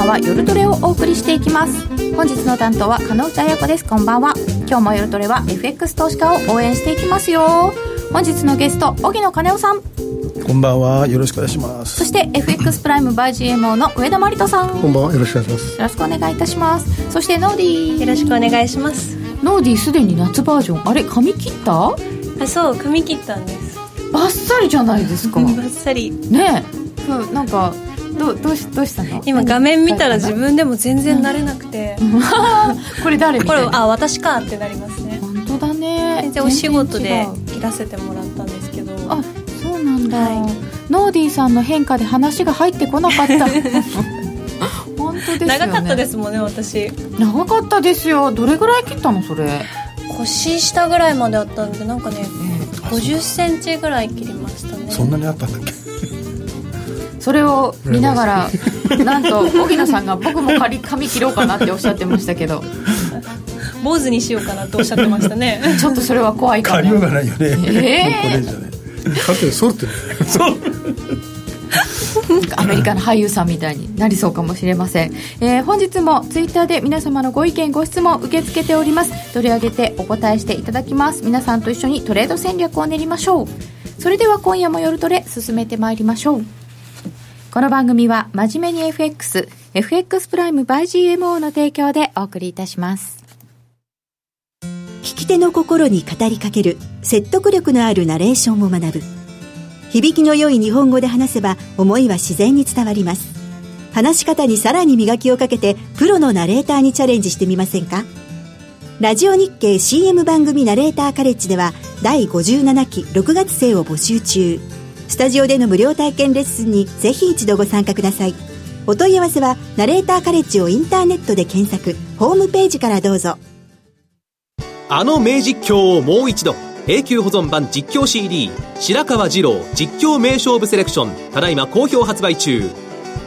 間は夜トレをお送りしていきます。本日の担当は金内彩子です。こんばんは。今日も夜トレは FX 投資家を応援していきますよ。本日のゲスト荻野金夫さん。こんばんは。よろしくお願いします。そして FX プライム by GMO の上田真理人さん。こんばんは。よろしくお願いします。よろしくお願いいたします。そしてノーディー。よろしくお願いします。ノーディーすでに夏バージョン。あれ髪切った？あそう髪切ったんです。バッサリじゃないですか。バッサリ。ねえ。そう。なんかどどうしどうしたの？今画面見たら自分でも全然慣れなくて、これ誰みこれたいなあ私かってなりますね。本当だね。全然お仕事で切らせてもらったんですけど。あそうなんだ、はい。ノーディーさんの変化で話が入ってこなかった。本当ですよ、ね、長かったですもんね私。長かったですよ。どれぐらい切ったのそれ？腰下ぐらいまであったんでなんかね5 0センチぐらい切りましたね。そんなにあったんだっけ？それを見ながらなんと荻野さんが僕も髪髪切ろうかなっておっしゃってましたけど。坊主にしようかなとおっしゃってましたね。ちょっとそれは怖いかも。借りようがないよね、えー？これじゃね。かつてソルってそう。アメリカの俳優さんみたいになりそうかもしれません、えー本日もツイッターで皆様のご意見ご質問受け付けております。取り上げてお答えしていただきます。皆さんと一緒にトレード戦略を練りましょう。それでは今夜も夜トレ進めてまいりましょうこの番組は真面目に FX FX プライム by GMO の提供でお送りいたします。聞き手の心に語りかける説得力のあるナレーションを学ぶ。響きの良い日本語で話せば思いは自然に伝わります。話し方にさらに磨きをかけてプロのナレーターにチャレンジしてみませんか？ラジオ日経 CM 番組ナレーターカレッジでは第57期6月生を募集中。スタジオでの無料体験レッスンにぜひ一度ご参加ください。お問い合わせはナレーターカレッジをインターネットで検索ホームページからどうぞ。あの名実況をもう一度。永久保存版実況 CD 白川二郎実況名勝負セレクションただいま好評発売中。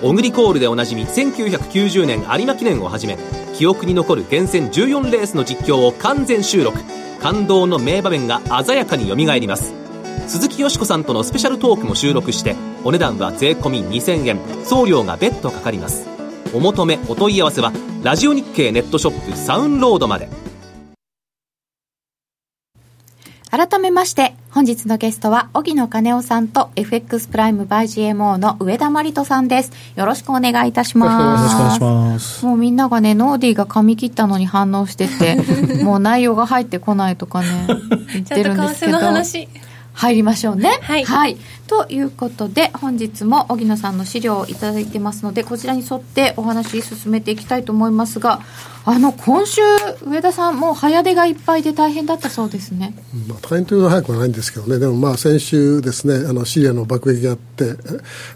オグリコールでおなじみ1990年有馬記念をはじめ記憶に残る厳選14レースの実況を完全収録。感動の名場面が鮮やかによみがえります。鈴木よしこさんとのスペシャルトークも収録してお値段は税込2000円。送料が別途かかります。お求めお問い合わせはラジオ日経ネットショップサウンロードまで。改めまして本日のゲストは荻野金夫さんと FX プライム by GMO の上田真理人さんです。よろしくお願いいたしよろますしくお願いします。もうみんながねノーディーが髪切ったのに反応してて もう内容が入ってこないとかね言っちゃんとてるんですけ為替どの話入りましょうね。はいということで本日も荻野さんの資料をいただいてますのでこちらに沿ってお話進めていきたいと思いますがあの今週上田さんもう早出がいっぱいで大変だったそうですね。まあ、大変というのは早くはないんですけどね、でもまあ先週ですね、あのシリアの爆撃があって、え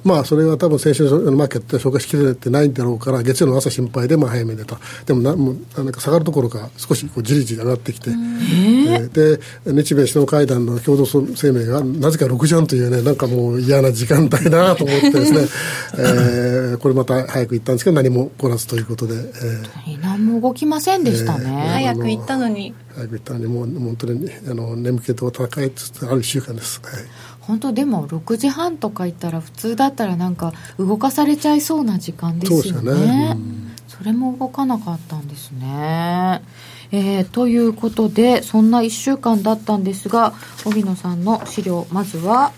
まあそれは多分先週のマーケットで紹介しきれてないんだろうから、月曜の朝心配でまあ早めに出た、でもなもうなんか下がるところか、少しこうじりじり上がってきて、えーで、日米首脳会談の共同声明がなぜか6時半というね、なんかもう嫌な時間帯だなと思ってですね、えーこれまた早く行ったんですけど、何も起こらずということで。えー。何も動きませんでしたね、早く行ったのに。早く言ったのにもう本当にあの眠気と戦いつつある1週間です、はい、本当でも6時半とか行ったら普通だったらなんか動かされちゃいそうな時間ですよね。そうですよね。うん。それも動かなかったんですね。えーということでそんな1週間だったんですが荻野さんの資料まずは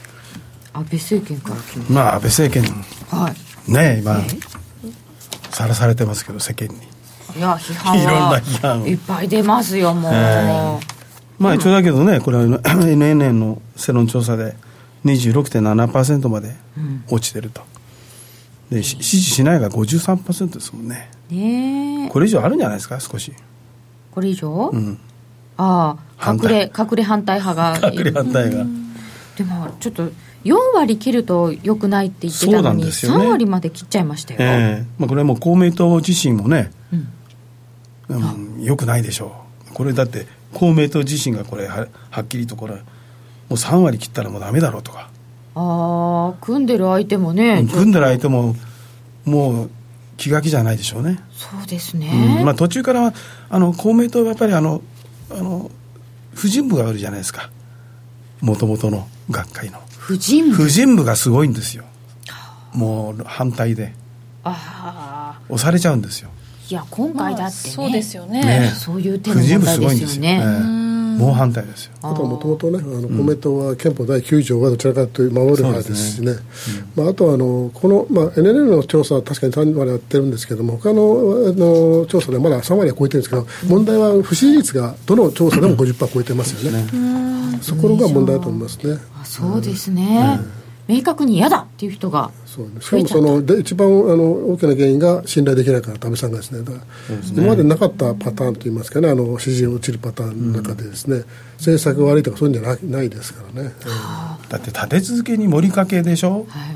安倍政権から来ままあ安倍政権すはい。ね今さらされてますけど世間に。いや批判いろんなは批判いっぱい出ますよもう、えまあ一応だけどねこれは NNN の世論調査で26.7%まで落ちてると。でし支持しないが53%ですもんね。ねえ。これ以上あるんじゃないですか少し。これ以上、うん。ああ隠れ隠れ反対派が隠れ反対が。でもちょっと4割切るとよくないって言ってたのに、ね。3割まで切っちゃいましたよ、ええ。まあ、これはもう公明党自身もね、うん。うん、よくないでしょう。これだって公明党自身がこれははっきりとこれもう3割切ったらもうダメだろうとか、ああ組んでる相手もね組んでる相手ももう気が気じゃないでしょうね、そうですね、うんまあ、途中からはあの公明党はやっぱりあのあの婦人部があるじゃないですか。もともとの学会の婦人部。婦人部がすごいんですよ。もう反対で。ああ。押されちゃうんですよ。いや今回だって、ね。そうですよね。ねそういう点の問題ですよね。ええ猛反対ですよ。あとはもともとね、あの公明党は憲法第9条はどちらかというと守る派ですしね、まあ、あとはあのこの、まあ、NNN の調査は確かに3割やってるんですけども、他のあの調査でまだ3割は超えてるんですけど、問題は不支持率がどの調査でも50%超えてますよね、そこが問題だと思いますね。あそうですね、明確に嫌だっていう人がそうね、しかもそので一番あの大きな原因が信頼できないから、安倍さんがですね、だから今までなかったパターンといいますかね、あの支持が落ちるパターンの中でですね、政策が悪いとか、そういうんじゃなないですからね。だって立て続けに森かけでしょ、はい。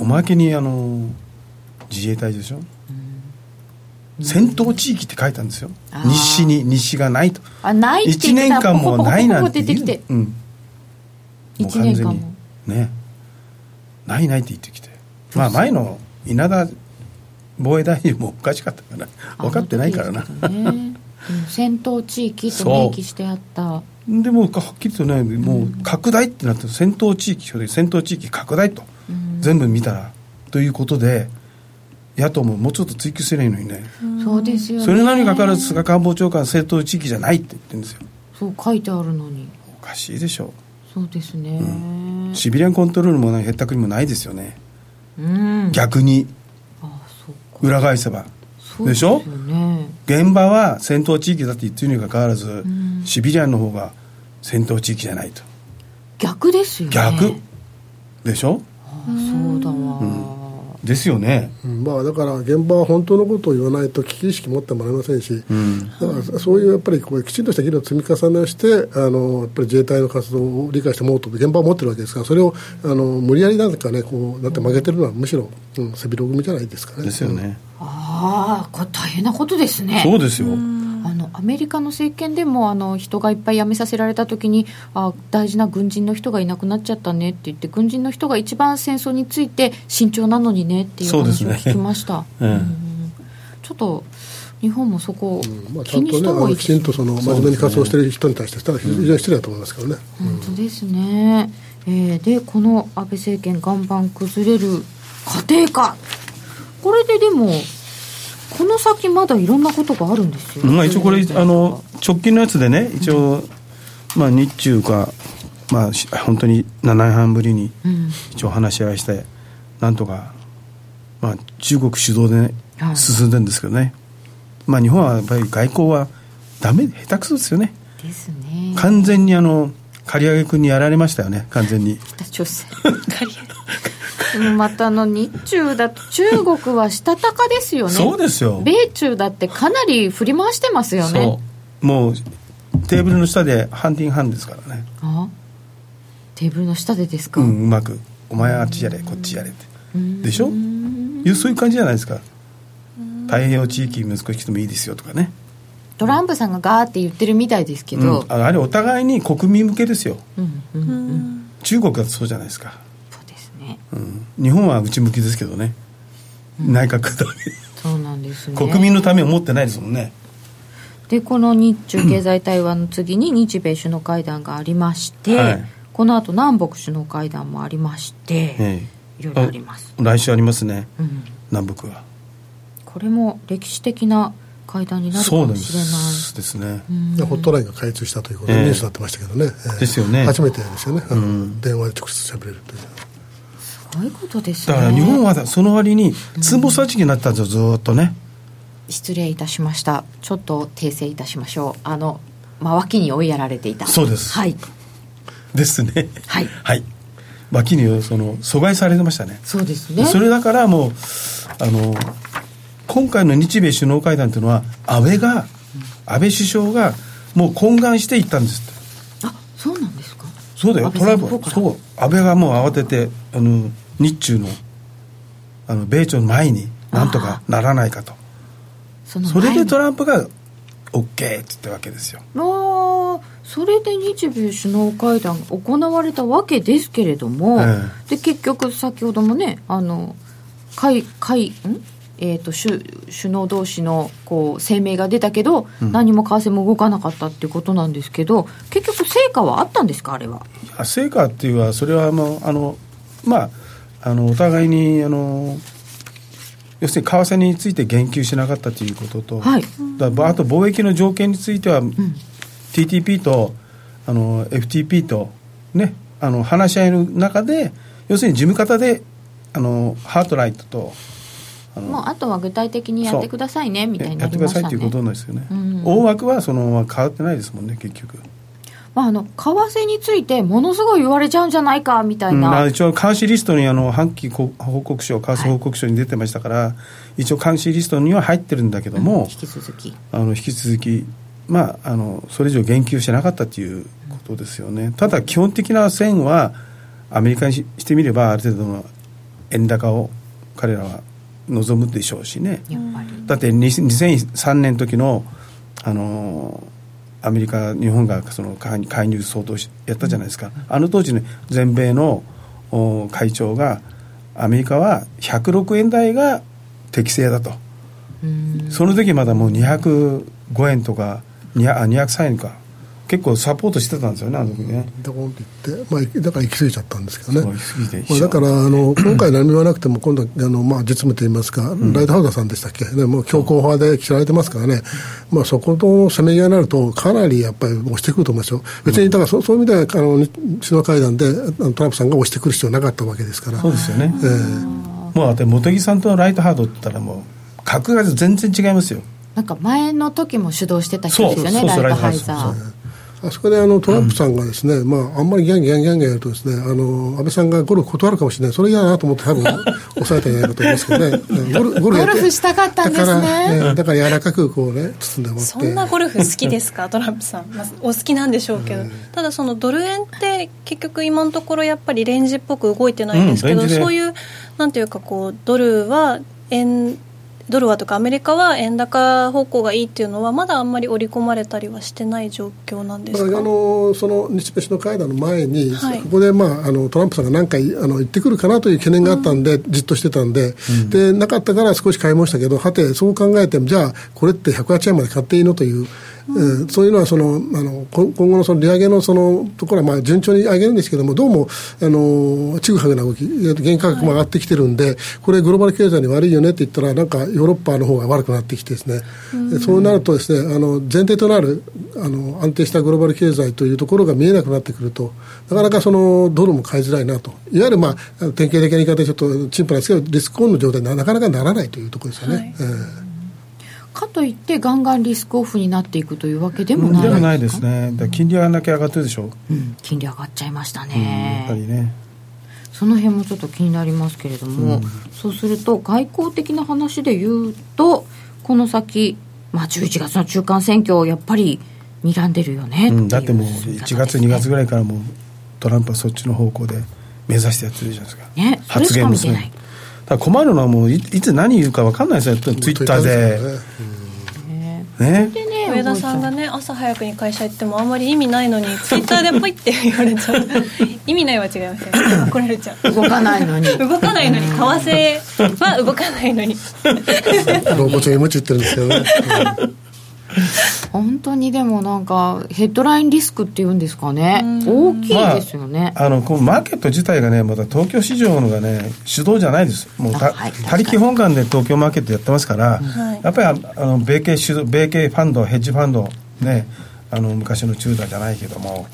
おまけにあの自衛隊でしょ、戦闘地域って書いたんですよ。日誌に日誌がないと。あないって1言ってた。年間もないなんてポコポコポコ出てきて。うん、もう一年間も。完全にねないないって言ってきて。まあ前の稲田防衛大臣もおかしかったから分かってないからな。ね。うん戦闘地域と明記してあった。でもはっきりとねもう拡大ってなって戦闘地域戦闘地域拡大と、全部見たらということで野党ももうちょっと追及すればいいのにね、そうですよね。それなのにかかわらず菅官房長官戦闘地域じゃないって言ってるんですよ。そう書いてあるのに。おかしいでしょそうですね。シビリアンコントロールもないへったくりもないですよね、うん。逆に。裏返せば。でしょ？現場は戦闘地域だって言ってるにもかかわらず、シビリアンの方が戦闘地域じゃないと。逆ですよね。逆。でしょ？あそうだわ、ですよね。うんまあ、だから現場は本当のことを言わないと危機意識持ってもらえませんし、ん。だからそういうやっぱりこうきちんとした議論を積み重ねをしてあのやっぱり自衛隊の活動を理解してもらおうと現場は持ってるわけですからそれをあの無理やりなんかねこうなって曲げてるのはむしろ、うん、背広組じゃないですかね。ですよね、ああこれ大変なことですね。そうですよ、あのアメリカの政権でもあの人がいっぱい辞めさせられた時にあ大事な軍人の人がいなくなっちゃったねって言って軍人の人が一番戦争について慎重なのにねっていう話を聞きました、え えうん。ちょっと日本もそこをまあ、ち気にゃんとねあした方がいいです。のきちんとその真面目に活動している人に対してしたら非常に失礼だと思いますけどね。本当ですね、えーでこの安倍政権岩盤崩れる家庭か。これででもこの先まだいろんなことがあるんですよ、まあ、一応これあの直近のやつでね一応、まあ、日中が、まあ、し本当に7年半ぶりにうん。一応話し合いしてなんとか、まあ、中国主導で、ねはい。進んでるんですけどね、まあ、日本はやっぱり外交はダメ下手くそですよね。ですね。完全にあの刈り上げ君にやられましたよね完全にまたあの日中だと中国はしたたかですよね。そうですよ。米中だってかなり振り回してますよね。そう。もうテーブルの下でハンディンハンですからね。あ？テーブルの下でですか、うんうまく。お前はあっちやれこっちやれって。でしょ？いうそういう感じじゃないですか。太平洋地域息子来てもいいですよとかね、トランプさんがガーって言ってるみたいですけど、うん。ああれお互いに国民向けですよ。うんうんうん。中国だとそうじゃないですか、ね。うん、日本は内向きですけどね、内閣のたそうなんですね。国民のためを持ってないですもんね。でこの日中経済対話の次に日米首脳会談がありまして、はい。この後南北首脳会談もありまして、えいろいろあります、え来週ありますね。うん、南北は。これも歴史的な会談になるかそうなんでもしれないす。ですね、でホットラインが開通したということでええ。ニュースになってましたけどね、ええ。ですよね。初めてですよね、あの電話で直接喋れるという。すごいことですね。だから日本はその割につぼさちきになったんですよずーっとね。失礼いたしました。ちょっと訂正いたしましょう。あの、まあ、脇に追いやられていた。そうです。はい。ですね。はい。はい。脇にその阻害されてましたね。そうですね。それだからもうあの今回の日米首脳会談というのは安倍が安倍首相がもう懇願していったんですって。あそうなんですか？そうだよ。トランプそう安倍がもう慌ててあの日中のあの米朝の前になんとかならないかと。それでトラランプが OK って言ったわけですよ。あーそれで日米首脳会談が行われたわけですけれども、え。で結局先ほどもねあの会会ん？えー、と首首脳同士のこう声明が出たけど、何も為替も動かなかったっていうことなんですけど結局成果はあったんですかあれは？あ成果っていうのはそれはもうあのまああのお互いにあの要するに為替について言及しなかったということと、はい。だあと貿易の条件については、TTP とあの FTP と、ね、あの話し合いの中で要するに事務方であのハートライトともうあとは具体的にやってくださいねみたいになやってくだりましたねさいということなんですよね、うん。大枠はそのまま変わってないですもんね結局、まあ、あの為替についてものすごい言われちゃうんじゃないかみたいうん。まな、あ一応監視リストにあの半期報告書為替報告書に出てましたから、一応監視リストには入ってるんだけども、引き続き。あの引き続き、まあ、あのそれ以上言及しなかったということですよね、ただ基本的な線は、アメリカにししてみれば、ある程度の円高を彼らは望むでしょうしね、だってに2003年の時のあのアメリカ、日本がその介介入相当しやったじゃないですか、あの当時ね、全米のお会長が、アメリカは106円台が適正だと。うん。その時まだもう205円とか200あ203円か結構サポートしてたんですよねあの時ね。ドコンって言って、まあ、だから行き過ぎちゃったんですけどね。まあだからあの今回何も言わなくても今度あの、まあ、実務といいますか、ライトハウザーさんでしたっけ、ね、もう強硬派で知られてますからね、まあ、そことせめぎ合いになるとかなりやっぱり押してくると思いますよ。別にだからそそういう意味ではあの首脳会談でトランプさんが押してくる必要なかったわけですから。そうですよね。ええ。もうだって茂木さんとライトハードって言ったらもう格が全然違いますよ。なんか前の時も主導してた人ですよねそうそうそうライトハイザーあそこであのトランプさんがですね、まあ、あんまりギャンギャンギャンギャンやるとですね、あの、安倍さんがゴルフ断るかもしれない。それ嫌だなと思って多分、抑えたんじゃないかと思いますけどね。うんゴルゴルフしたかったんですね。だから、ええだから柔らかくこうね、包んでもらって。そんなゴルフ好きですかトランプさん、まあ、お好きなんでしょうけど、ただそのドル円って結局今のところやっぱりレンジっぽく動いてないんですけど、うんそういうなんていうかこうドルは円ドルはとかアメリカは円高方向がいいっていうのはまだあんまり織り込まれたりはしてない状況なんですか？あのその日米首脳会談の前に、はい。ここで、まあ、あのトランプさんが何回あの言ってくるかなという懸念があったんで、じっとしてたんで,、で、なかったから少し買いましたけど、はて、そう考えても、じゃあ、これって108円まで買っていいのという。えーそういうのはそのあのこ今後のその利上げのそのところはまあ順調に上げるんですけどもどうもあのちぐはぐな動き原価格も上がってきてるんで、これグローバル経済に悪いよねって言ったらなんかヨーロッパの方が悪くなってきてですね、でそうなるとですねあの前提となるあの安定したグローバル経済というところが見えなくなってくるとなかなかそのドルも買いづらいなと。いわゆる、まあ、典型的な言い方でちょっとチンプなんですけどリスクオンの状態にななかなかならないというところですよね。はい。えーかといってガンガンリスクオフになっていくというわけでもないでもないですね。金利上がんなきゃ上がってるでしょ、うん、金利上がっちゃいましたうんね、やっぱりね。その辺もちょっと気になりますけれども、そうすると外交的な話で言うとこの先、まあ、11月の中間選挙をやっぱり睨んでるよね、うん、だってもうという1月、2月ぐらいからもうトランプはそっちの方向で目指してやってるじゃないですか、ねそれしか見てないだ困るのはもういいつ何言うか分かんないですよ。ツイッターでね。で。ね。上田さんがね朝早くに会社行ってもあんまり意味ないのにツイッターでポイって言われちゃう。意味ないは違いますよ。ね 怒られちゃう。動かないのに。動かないのに。為替は動かないのに。露骨に無知言ってるんですけどね。本当にでもなんかヘッドラインリスクっていうんですかね。大きいですよね、あのこのマーケット自体がねまだ東京市場のがね主導じゃないです。もうたあはい他力本願で東京マーケットやってますから、はい。やっぱりああの米系主導米系ファンドヘッジファンドねあの昔のチューダーじゃないけども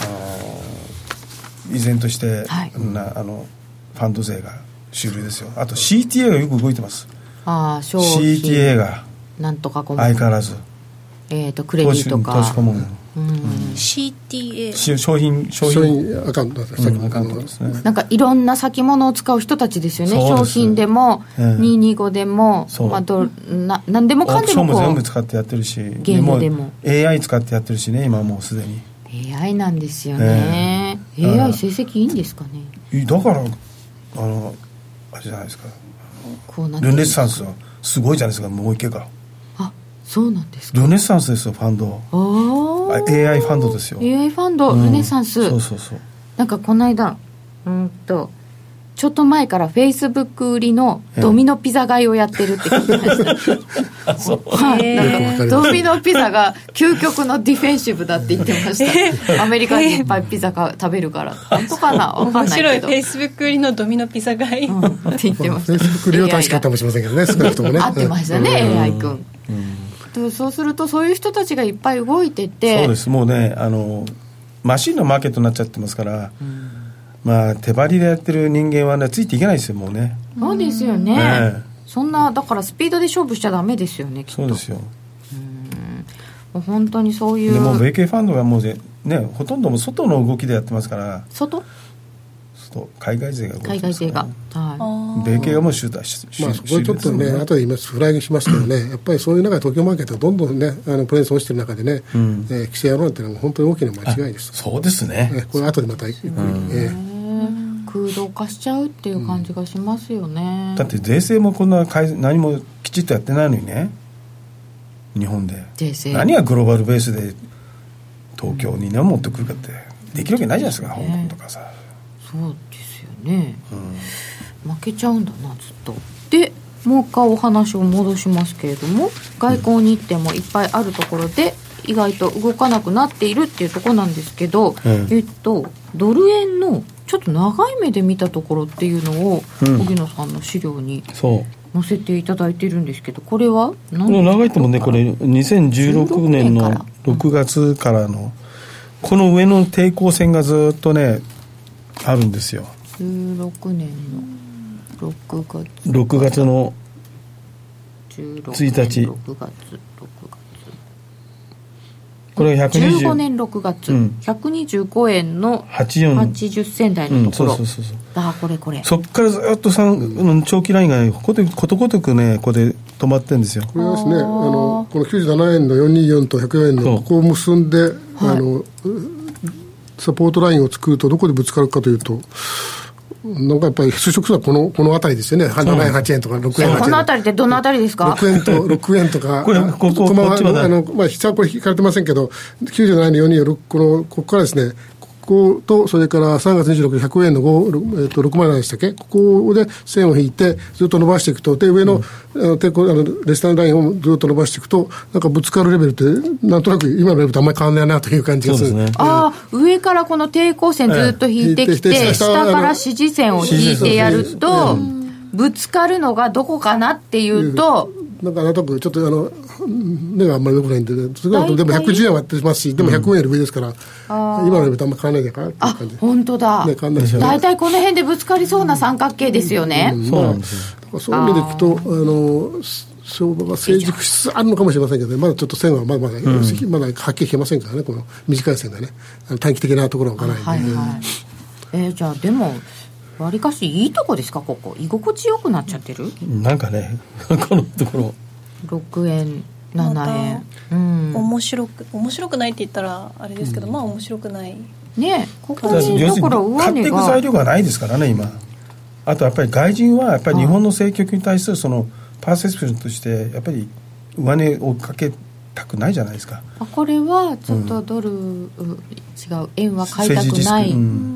あの依然として、はい。なあのファンド税が主流ですよ。あと CTA がよく動いてます。ああ商品。CTA が。なんとかこ相変わらずえー、とクレデ投資ィとか。投資顧問、うん。CTA し商品商商品品アカウントですうんアカウントですね。なんかいろんな先物を使う人たちですよね。商品でも、ええ225でもそう。まあ、どな何でもかんでもも全部使ってやってるしゲームでも。AI 使ってやってるしね今もうすでに。AI なんですよね、ええ。AI 成績いいんですかね。いだからあのあれじゃないですか。こうなってルネッサンスはすごいじゃないですかもう一回かあそうなんですか？ルネッサンスですよファンド。ああ AI ファンド。ですよ AI ファンド、うん。ルネサンス。そうそうそう。なんかこの間うんとちょっと前からフェイスブック売りのドミノピザ買いをやってるって聞きました、はい。なんかドミノピザが究極のディフェンシブだって言ってました。アメリカにいっぱいピザか食べるから本当かな？わかん面白いないけど。フェイスブック売りのドミノピザ買い、うん。って言ってました。フェイスブック利用確かかもしれませんけどね少なくともね。合ってましたね、うん。AI 君、でもそうするとそういう人たちがいっぱい動いててそうです。もうねあのマシンのマーケットになっちゃってますから、まあ手張りでやってる人間はねついていけないですよもうね。そうですよね、ええ。そんなだからスピードで勝負しちゃダメですよねきっと。そうですよ。もう本当にそういうでもう米系ファンドがもうぜねほとんどもう外の動きでやってますから。外？外海外勢が動いて海ますから外勢が、はい、米系がもう集団しまあ、そこはちょっとね、後で言います、フライングしますけどね、やっぱりそういう中で東京マーケットがどんどんね、あのプレゼンス落ちてる中でね、えー規制やろうなんていうのは本当に大きな間違いです。そうですね。えこれ後でまたゆっくり、えー。空洞化しちゃうっていう感じがしますよね、だって税制もこんな改何もきちっとやってないのにね。日本で。税制。何がグローバルベースで東京に何持ってくるかってできるわけないじゃないですか、香港とかさそうですよね、負けちゃうんだなずっと。でもう一回お話を戻しますけれども外交日程もいっぱいあるところで意外と動かなくなっているっていうところなんですけど、うんえっとドル円のちょっと長い目で見たところっていうのを、うん。荻野さんの資料に載せていただいてるんですけどこれはこの長いともねこれ2016年の16年から6月からのこの上の抵抗線がずっとねあるんですよ。16年の6月。6月の16 1日。6月6月。これが15 120年6月、うん。125円の84 80銭台うんのところ、そうそうそうそう。ああこれこれ。そっからずっとさんうん長期ラインがねここでことごとくねここで止まってるんですよ。これはですね、あのこの97円の424と104円のここを結んで、あのサポートラインを作ると、どこでぶつかるかというと、なんかやっぱり接触するのはこのこの辺りですよね、7円8円とか6円8円。この辺りってどの辺りですか？6円と6円とか、これこここまこあの、まあ、下はこれ引かれてませんけど、97年426、この、ここからですね、ここと、それから3月26日、100円の5、えっと、607でしたっけ？ここで線を引いて、ずっと伸ばしていくと、で、上の、あの、抵抗あのレスタンラインをずっと伸ばしていくと、なんかぶつかるレベルって、なんとなく今のレベルとあんまり変わらないなという感じがする。そうですね。ああ上からこの抵抗線ずっと引いてきて、え下から支持線を引いてやる支と、ぶつかるのがどこかなっていうと、なんかなんとなくちょっとあの目があんまり良くないんで、それはでも大体110円割ってますし、でも100円より上ですから、今のレベルとあんま変わらないかなっていうあ感じ。本当だ、ね変わんないですよね大体この辺でぶつかりそうな三角形ですよね、そうなんですよ。そういう意味でいくと、あの相場が成熟しつつあるのかもしれませんけど、まだちょっと線はまだまだ、まだはっきりいけませんからね、この短い線がね、短期的なところは置かないんで、はいはい、えーじゃあでもわりかしいいとこですかここ。居心地よくなっちゃってる？なんかね このところ。6円7円、うん。面白く面白くないって言ったらあれですけど、まあ面白くない。ねここにだから要するに買っていく上値が材料がないですからね今。あとやっぱり外人はやっぱり日本の政局に対するそのパーセプションとしてやっぱり上値をかけたくないじゃないですか。あこれはちょっとドル、う違う。円は買いたくない、うんうん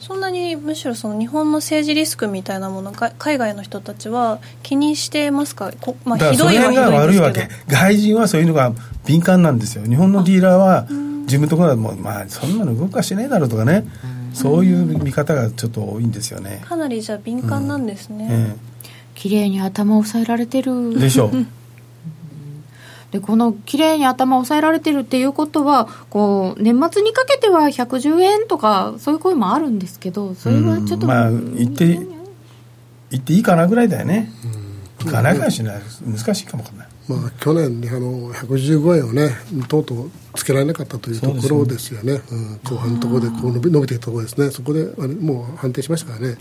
そんなにむしろその日本の政治リスクみたいなものが海外の人たちは気にしてますか？こ、まあ、ひどい悪いどいですけど。わけ。外人はそういうのが敏感なんですよ。日本のディーラーは自分のところはもうまあそんなの動かしねえだろうとかね。そういう見方がちょっと多いんですよね、かなりじゃあ敏感なんですね、え綺麗に頭を押さえられてる。えでしょう でこの綺麗に頭を押さえられてるっていうことはこう年末にかけては110円とかそういう声もあるんですけどそれはちょっと、うんまあ言って言っていいかなぐらいだよね。行かないかもしれない難しいかもまあ、去年にあの115円をね、とうとうつけられなかったというところですよね、うん、後半のところでこう伸び伸びていくところですね、そこであれもう判定しましたからね。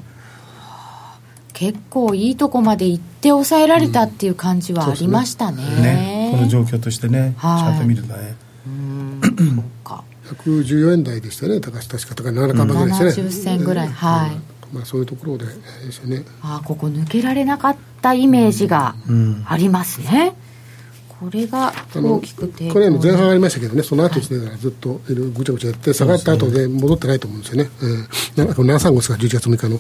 結構いいとこまで行って抑えられたっていう感じはありましたね,、ね。この状況としてね、はい。ちゃんと見るとね。うんそうか。114円台でしたね、高橋確か、高7日までですね、70銭ぐらいはい。まあ、そういうところでですよね。あここ抜けられなかったイメージがうん。ありますね、これが大きく抵抗去年の前半ありましたけどね、その後ですね、ずっといろいろぐちゃぐちゃやって、下がった後で戻ってないと思うんですよね、うん、なこの735ですか、11月6日の、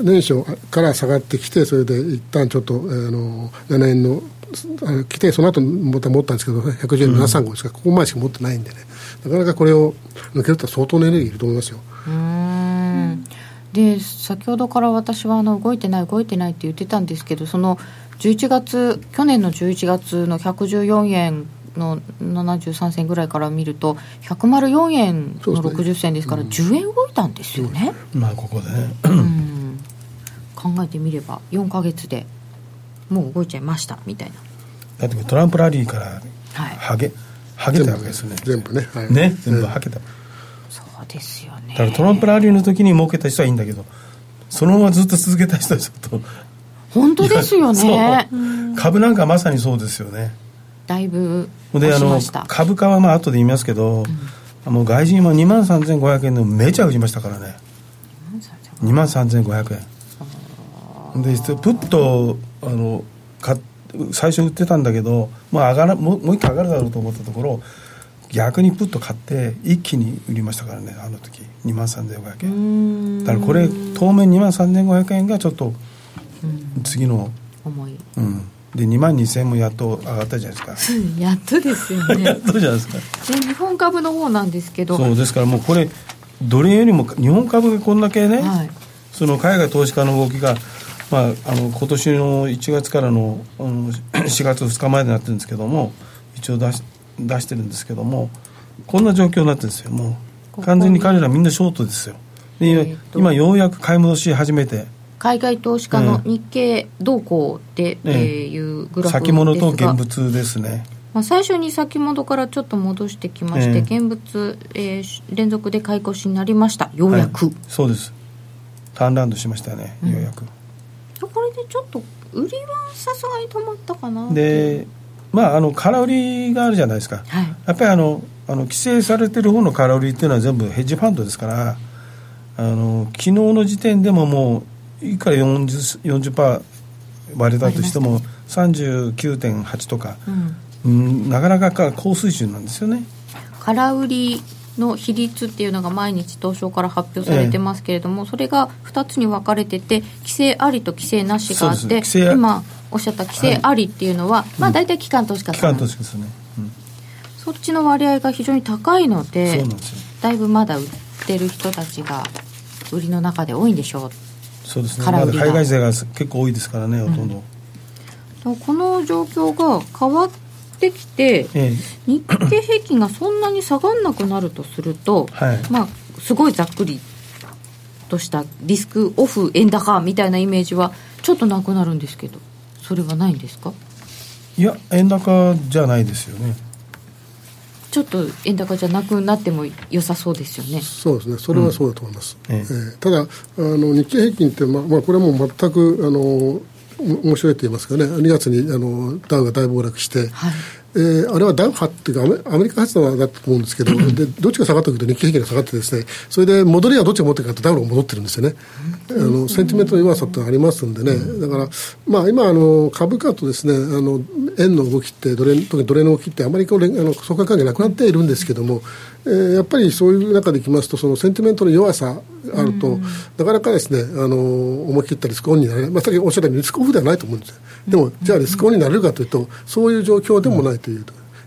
年初から下がってきて、それで一旦ちょっと、あの7円の、来て、その後また持ったんですけど、110円735ですから、ここまでしか持ってないんでね、なかなかこれを抜けると相当のエネルギーいると思いますよ。うん。で先ほどから私はあの動いてない動いてないって言ってたんですけどその11月去年の11月の114円の73銭ぐらいから見ると104円の60銭ですから10円動いたんですよね、まあここでね、うん、考えてみれば4か月でもう動いちゃいましたみたいな。だってトランプラリーからはげ、はげたわけですね。全部ね。はい。ね全部はけた、そうですよね。だからトランプラリーの時に儲けた人はいいんだけどそのままずっと続けた人はちょっと本当ですよね。株なんかまさにそうですよね。だいぶであの押しました。株価はまあ後で言いますけど、もう外人は2万3500円のめちゃ売りましたからね。2万3500円でプッとあのか最初売ってたんだけど、まあ、上がらもうもう一回上がるだろうと思ったところ逆にプッと買って一気に売りましたからねあの時。2万3500円。だからこれ当面2万3500円がちょっと次の、重い。うん、で2万2000円もやっと上がったじゃないですか。やっとですよやねっとじゃないですか。で日本株の方なんですけど。そうですからもうこれどれよりも日本株がこんだけね、はい。その海外投資家の動きが、まあ、あの今年の1月からのあの4月2日までになってるんですけども一応出し出してるんですけどもこんな状況になってるんですよ。もう完全に彼らみんなショートですよ。で今,、えーと。今ようやく買い戻し始めて。海外投資家の日経動向で、えーいうグラフですが。先物と現物ですね。まあ、最初に先物からちょっと戻してきまして、ええ。現物、えー連続で買い越しになりました。ようやく、はい。そうです。ターンラウンドしましたよね、ようやくこれでちょっと売りはさすがに止まったかなでまああの空売りがあるじゃないですか、はい。やっぱりあのあの規制されてる方の空売りっていうのは全部ヘッジファンドですからあの昨日の時点でももういくら 40%, 40割れたとしても39.8とか、うん、うん、なかなか高水準なんですよね。空売りの比率っていうのが毎日東証から発表されてますけれども、それが2つに分かれてて規制ありと規制なしがあって今おっしゃった規制ありっていうのは、まあ大体機関投資家機さん。関投資ですね、うん。そっちの割合が非常に高いのでだいぶまだ売ってる人たちが売りの中で多いんでしょう。そうですね。ま海外勢が結構多いですからねほとんど、とこの状況が変わってきてええ。日経平均がそんなに下がんなくなるとすると、はい。まあすごいざっくりとしたリスクオフ円高みたいなイメージはちょっとなくなるんですけどそれはないんですか？いや円高じゃないですよね。ちょっと円高じゃなくなっても良さそうですよね。そうですね、それはそうだと思います。うん。ええ。えーただあの、日経平均って、まあまあ、これはもう全くあのお面白いと言いますかね、2月にあのダウが大暴落して、はい。えーあれはダウ派っていうかアメ、アメリカ発のだったと思うんですけど、でどっちが下がってくると日経平均が下がってですね、それで戻りはどっちが持ってるかとダウが戻ってるんですよね。あのセンチメントの弱さってありますんでね、だから、まあ、今あの、株価とですねあの円の動きってドル円、特にドル円の動きって、あまりこう連あの相関関係なくなっているんですけども、えーやっぱりそういう中でいきますと、そのセンチメントの弱さあると、なかなかですねあの思い切ったリスクオンになれない、まあ、さっきおっしゃったようにリスクオフではないと思うんですよ。でも、じゃあリスクオンになれるかというと、そういう状況でもないという。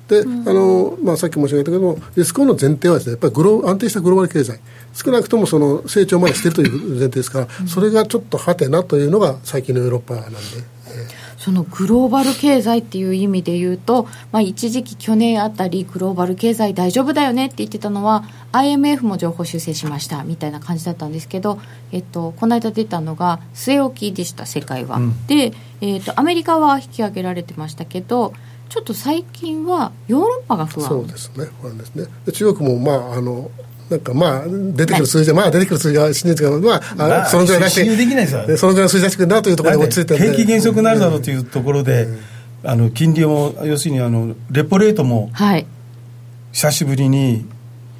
で、あのまあ、さっき申し上げたけども、リスクオンの前提はですね、やっぱりグロー安定したグローバル経済、少なくともその成長までしているという前提ですから、それがちょっとはてなというのが最近のヨーロッパなんで。そのグローバル経済っていう意味で言うと、まあ、一時期去年あたりグローバル経済大丈夫だよねって言ってたのは IMF も情報修正しましたみたいな感じだったんですけど、えっと、この間出たのが据え置きでした世界は、うん。で、えっと、アメリカは引き上げられてましたけどちょっと最近はヨーロッパが不安。そうですね、不安ですね。で中国も、まあ、あの、なんかまあ、出てくる数字で、まあ出てくる数字が、真実が、まあ、あまあそのぐらい出して、信用できないですよ。でそのぐらいの数字出してくるなというところで落ち着いてるんで。景気減速になるだろうというところで、あの金利も要するにあのレポレートもはい。久しぶりに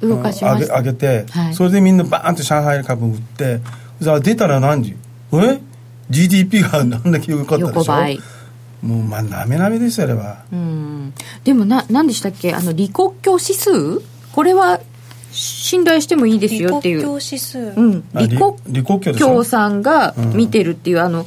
動かしました。上げ上げて、はい。それでみんなバーンと上海株売ってじゃあ出たら何時？え？GDP がなんだけ良かったでしょ？横ばい。もうまあなめなめですよあれは。うん。でもな何でしたっけ？あの李克強指数？これは信頼してもいいですよっていう。うん、あ李強さんが見てるっていう、あの、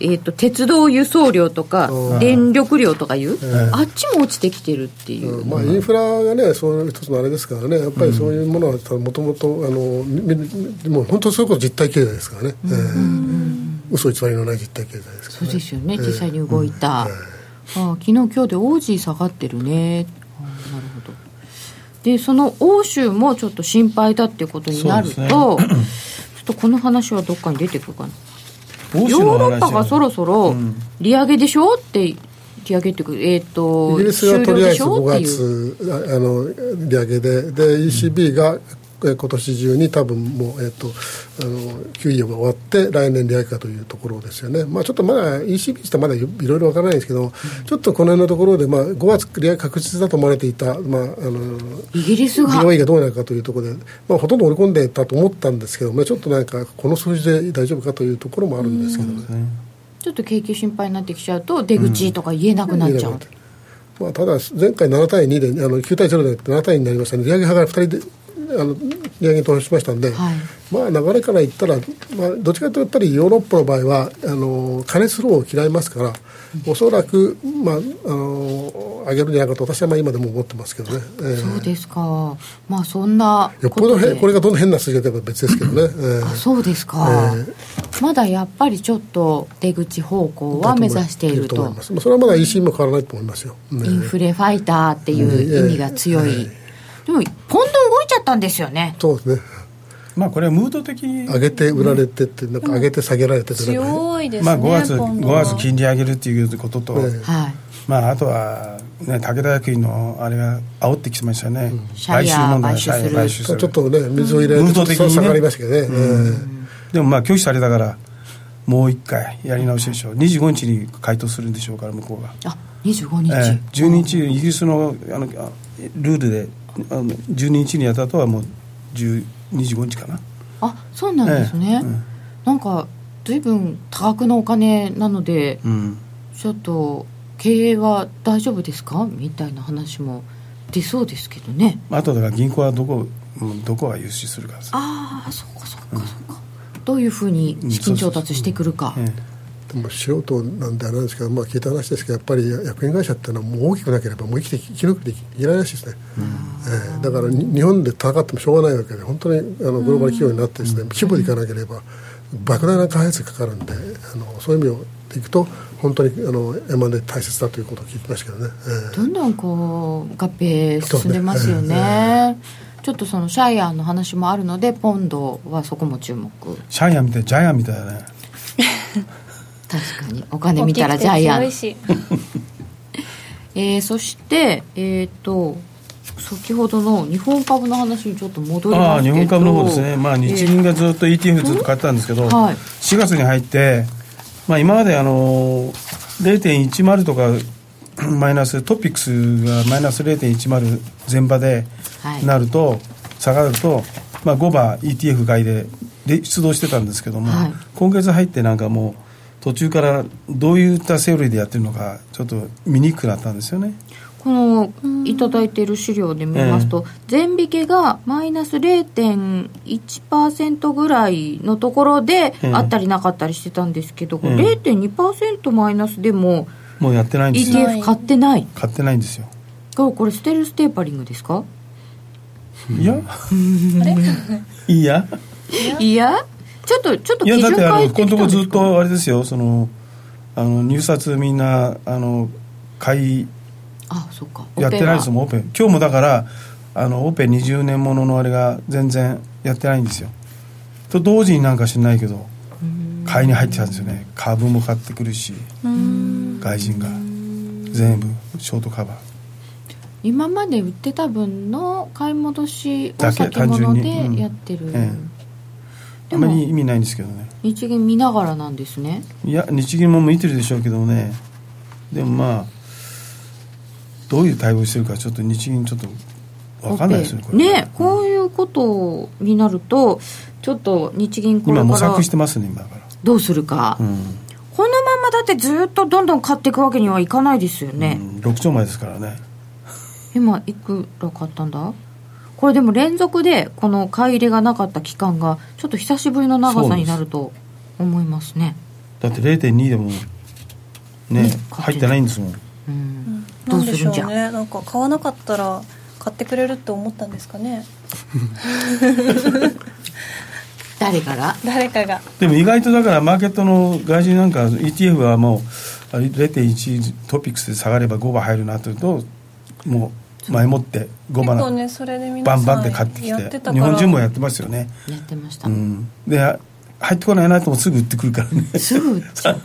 えー、と鉄道輸送量とかうん。電力量とかいう、んあっちも落ちてきてるっていう、うん。まあ、インフラがね、そういう一つのあれですからね、やっぱりそういうものはもともと、もう本当、そういうこと実体経済ですからね、えー嘘偽りのない実体経済ですからね。そうですよね、えー実際に動いた、ああ昨日今日でオージー下がってるね。ああなるほどでその欧州もちょっと心配だっていうことになると、ね。ちょっとこの話はどっかに出てくるかな。ヨーロッパがそろそろうん。利上げでしょって利上げってえっ、とイギリスがとりあえず5終了でしょっていう。月ああの利上げで。で ECB がえ今年中に多分もう、えっとあの QE が終わって来年利上げかというところですよね、まあ、ちょっとまだ ECB ってまだいろいろわからないんですけど、ちょっとこの辺のところで、まあ、5月利上げ確実だと思われていた、まあ、あのイギリスが。BOE がどうなるかというところで、まあ、ほとんど織り込んでたと思ったんですけどねちょっとなんかこの数字で大丈夫かというところもあるんですけどね。ちょっと景気心配になってきちゃうと出口とか言えなくなっちゃう、まあ、ただ、前回7対2で、あの9対0で7対2になりましたので、利上げ派が2人であの利上げに投資しましたんで、はい。まあ、流れから言ったら、まあ、どっちかというと、やっぱりヨーロッパの場合は、あの金スローを嫌いますから、おそらく、まあ、あの上げるんじゃないかと、私はまあ今でも思ってますけどね。えーそうですか。まあそんなよっぽどへこれがどんな変な数字が出れば別ですけどね。えーあそうですか、えまだやっぱりちょっと出口方向は目指していると。思います。まあそれはまだ EC も変わらないと思いますよ。ねインフレファイターっていう意味が強い、でもポンド動いちゃったんですよね。そうですね。まあこれはムード的に上げて売られてって、なんか上げて下げられて強いですね、まあ5月ポンド5は月金利上げるっていうことと、ええはい。まああとはね武田薬品のあれが煽ってきましたね、シャイヤー問題買収ちょっとね、水を入れムーるとド的にね。下がりましたけどね。ええでもまあ拒否されたからもう一回やり直しでしょう。25日に回答するんでしょうから向こうが、あ25日、ええ。12日イギリスのあのあルールであの12日にやった後はもう10 25日かな。あそうなんですね、ええうんなんか随分多額のお金なのでうん。ちょっと経営は大丈夫ですか？みたいな話も出そうですけどね。あとだから銀行はどこうんどこが融資するかですああそっかそっかそっか、どういうふうに資金調達してくるか、えでも素人なんであれなんですけど、まあ、聞いた話ですけど、やっぱり薬品会社っていうのはもう大きくなければ、もう生きて生き抜くできないらしいですね、ええだからに日本で戦ってもしょうがないわけで、本当にあのグローバル企業になってです、ね、規模でいかなければ、莫大な開発がかかるんで、あのそういう意味でいくと、本当にあの M&A 大切だということを聞きましたけどね。ええどんどんこう合併進んでますよね。ちょっとそのシャイアンの話もあるのでポンドはそこも注目。シャイアンみたいジャイアンみたいだね確かに。お金見たらジャイアン。えーそしてえっ、と先ほどの日本株の話にちょっと戻りあますけど。あ日本株の方ですね、まあ、日銀がずっと ETF ずっと買ってたんですけど、はい。4月に入って、まあ、今まであの0.10とか マイナストピックスがマイナス0.10前場ではい。なると、下がると、まあ、5番 ETF 買いでで出動してたんですけども、はい。今月入ってなんかもう途中からどういったセオリーでやってるのかちょっと見にくくなったんですよね。このいただいている資料で見ますと、全引けがマイナス0.1%ぐらいのところでええ。あったりなかったりしてたんですけど、ええ。0.2%マイナスでももうやってないんですよ。ETF 買ってない。買ってないんですよ。これこれステルステーパリングですかいやいやいやちょっとちょっといや基準だってあの変えてきこのとこずったんですかとあれですよ。そのあの入札みんなあの買いあそっか。やってないですももんオペ今日もだからあのオペ20年もののあれが全然やってないんですよ。と同時になんか知んないけど買いに入ってたんですよね。株も買ってくるし外人が。全部ショートカバー。今まで売ってた分の買い戻しを先物でやってる、えでもあまり意味ないんですけどね。日銀見ながらなんですね。いや日銀も見てるでしょうけどね。でもまあどういう対応してるかちょっと日銀ちょっと分かんないですよねこれ。ねこういうことになるとちょっと日銀これ今模から索してますね今から。どうするか、うん、このままだってずっとどんどん買っていくわけにはいかないですよね、うん、6兆前ですからね。今いくら買ったんだ？これでも連続でこの買い入れがなかった期間がちょっと久しぶりの長さになると思いますね。だって0.2でもね入ってないんですもん。うん。どうするんじゃ？しょうね。なんか買わなかったら買ってくれるって思ったんですかね。誰から？誰かが。でも意外とだからマーケットの外人なんか ETF はもうあれ0.1トピックスで下がれば5番入るなというともう前もって5結構番ねそれで皆バンバンって買ってきて日本人もやってますよね、やってました、うん、で入ってこないなともすぐ売ってくるからね。すぐ売っちゃう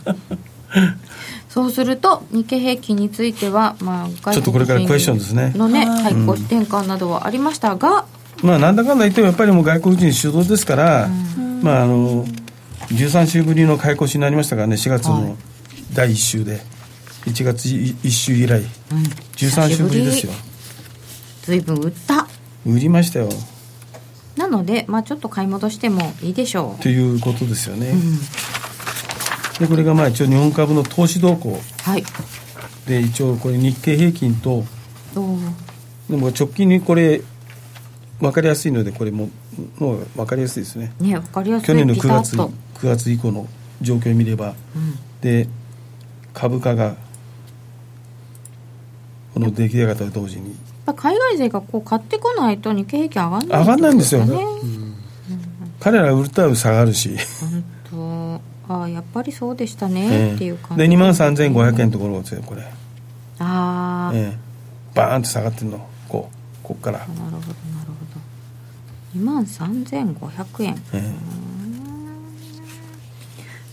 そうすると日経平均については、まあ、外ちょっとこれからクエスチョンですね。のね、はい。はい、腰転換などはありましたが、まあなんだかんだ言ってもやっぱりもう外国人主導ですから、まああの13週ぶりの買い越しになりましたからね4月の第1週で。1月1週以来。13週ぶりですよ随分売った。売りましたよ。なので、まあ、ちょっと買い戻してもいいでしょう。ということですよね、でこれがまあ一応日本株の投資動向。はい。で一応これ日経平均と。でも直近にこれ分かりやすいのでこれももう分かりやすいですね。ねわかりやすい去年の9ピタッ月と。9月以降の状況を見れば、で株価がこの出来上がったと同時にぱ海外勢がこう買ってこないと日経平均上がんない上がんないんですよね。彼ら売ると下がるし、本当。ああやっぱりそうでしたえね、えっていう感じ。で2万3500円のところですよこれ、ああ、ええ。バーンと下がってるの。こうこっから、なるほどなるほど。2万3500円。え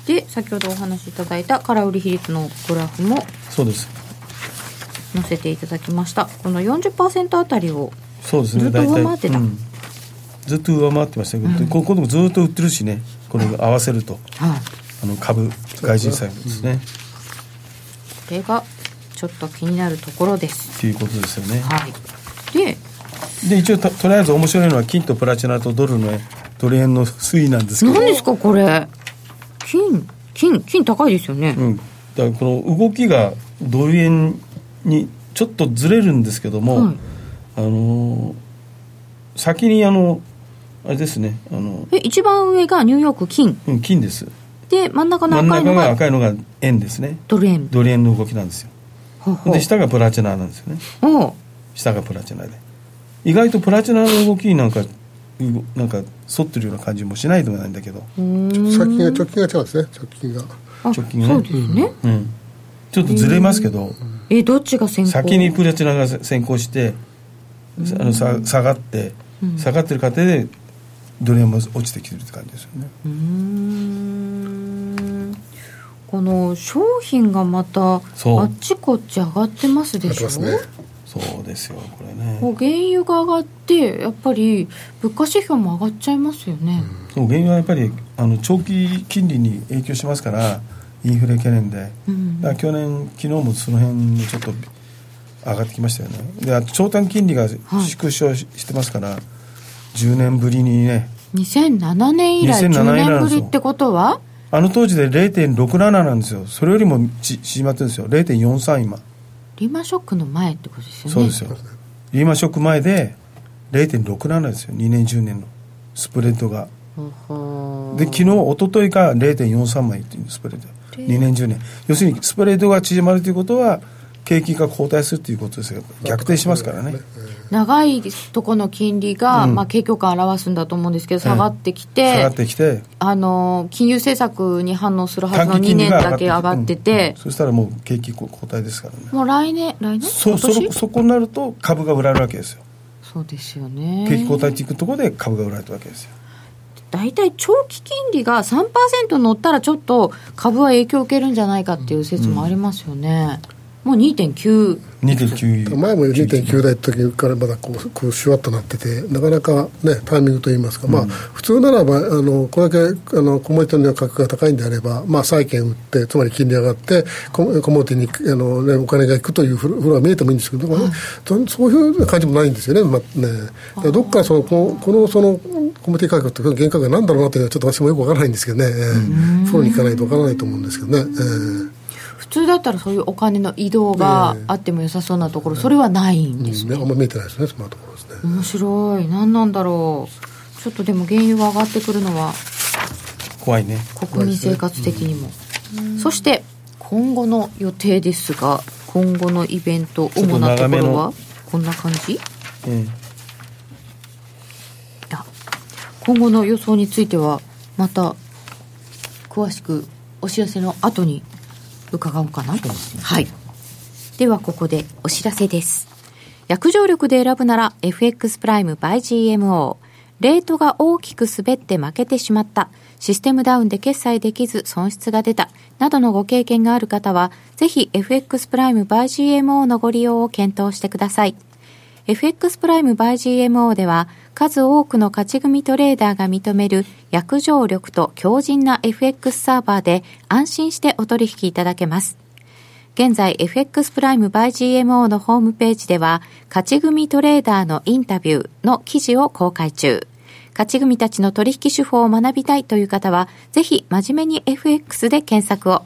で先ほどお話しいただいた空売り比率のグラフも。えそうです載せていただきました。この40%あたりをずっと上回ってた。うん。ずっと上回ってましたけど、ここでもずっと売ってるしねこれ合わせると。はい。あの株外人債ですね、これがちょっと気になるところです。っていうことですよね、はい。でで一応ととりあえず面白いのは金とプラチナとドルのドル円の推移なんですけど。何ですかこれ？金金金高いですよね、うん、だからこの動きがドル円にちょっとずれるんですけども、はい。あのー先にあのあれですねあの、え一番上がニューヨーク金。うん、金です。で真ん中の赤いのが赤いのが円ですね。ドル円。ドル円の動きなんですよ。ほうほう。で下がプラチナなんですよね。下がプラチナで。意外とプラチナの動きになんかうなんか沿ってるような感じもしないでもないんだけど、先金が直近が違うんですね。直近が。あ直近がね。そうですね、うん、ちょっとずれますけど、えどっちが先行？先にプラチナが先行して、あのさ下がって、下がってる過程でドル円も落ちてきてるって感じですよね、うーん。この商品がまたあそう。っちこっち上がってますでしょ？ね。そうですよこれね。こう原油が上がってやっぱり物価指標も上がっちゃいますよね、そう原油はやっぱりあの長期金利に影響しますからインフレ懸念で、うん。だから去年昨日もその辺にちょっと上がってきましたよね。で長短金利が縮小し,、てますから10年ぶりにね。2007年以来2007 10年ぶりってことは？あの当時で0.67なんですよ。それよりもち縮まってるんですよ。0.43今。リーマンショックの前ってことですよね。そうですよ。リーマンショック前で0.67ですよ。2年10年の。スプレッドが。で昨日一昨日が0.43枚っていうスプレッド2年10年。要するにスプレッドが縮まるということは景気が後退するということですよ。逆転しますからね。長いとこの金利が、うん。まあ、景況感を表すんだと思うんですけど下がってき下て、がってきて。あの金融政策に反応するはずの2短期金利年だけ上がってて。うん、そしたらもう景気後退ですからね。もう来年来年そそ今年？そそこになると株が売られるわけですよ。そうですよね。景気後退っていくところで株が売られたわけですよ大体長期金利が3%乗ったらちょっと株は影響を受けるんじゃないかっていう説もありますよね、もう2.9 2.9前も2.9台の時からまだこうこうシュワッとなっててなかなかねタイミングといいますか、まあ普通ならばあのこれだけあのコモディティの価格が高いんであればまあ債券売ってつまり金利上がってココモディティにあの、ね、お金がいくというフロフロは見えてもいいんですけど、ねそそういう感じもないんですよね,、まあ、ね。どっかそのここのそのコモディティ価格って原価が何だろうなというのはちょっと私もよくわからないんですけどね、えープロに行かないとわからないと思うんですけどね、えー普通だったらそういうお金の移動があっても良さそうなところ、それはないんです。ね、うん、あんま見えてないですねそんなところですね。面白い。何なんだろう。ちょっとでも原油が上がってくるのは怖いね。国民生活的にも、そして今後の予定ですが今後のイベント主なところはこんな感じ、うん。今後の予想についてはまた詳しくお知らせの後に伺おうかなと思って。はい。ではここでお知らせです。約定力で選ぶなら FX プライム by GMO レートが大きく滑って負けてしまった。システムダウンで決済できず損失が出た。などのご経験がある方はぜひ FX プライム by GMO のご利用を検討してください。FX プライム by GMO では数多くの勝ち組トレーダーが認める約定力と強靭な FX サーバーで安心してお取引いただけます。現在 FX プライム by GMO のホームページでは勝ち組トレーダーのインタビューの記事を公開中。勝ち組たちの取引手法を学びたいという方はぜひ真面目に FX で検索を。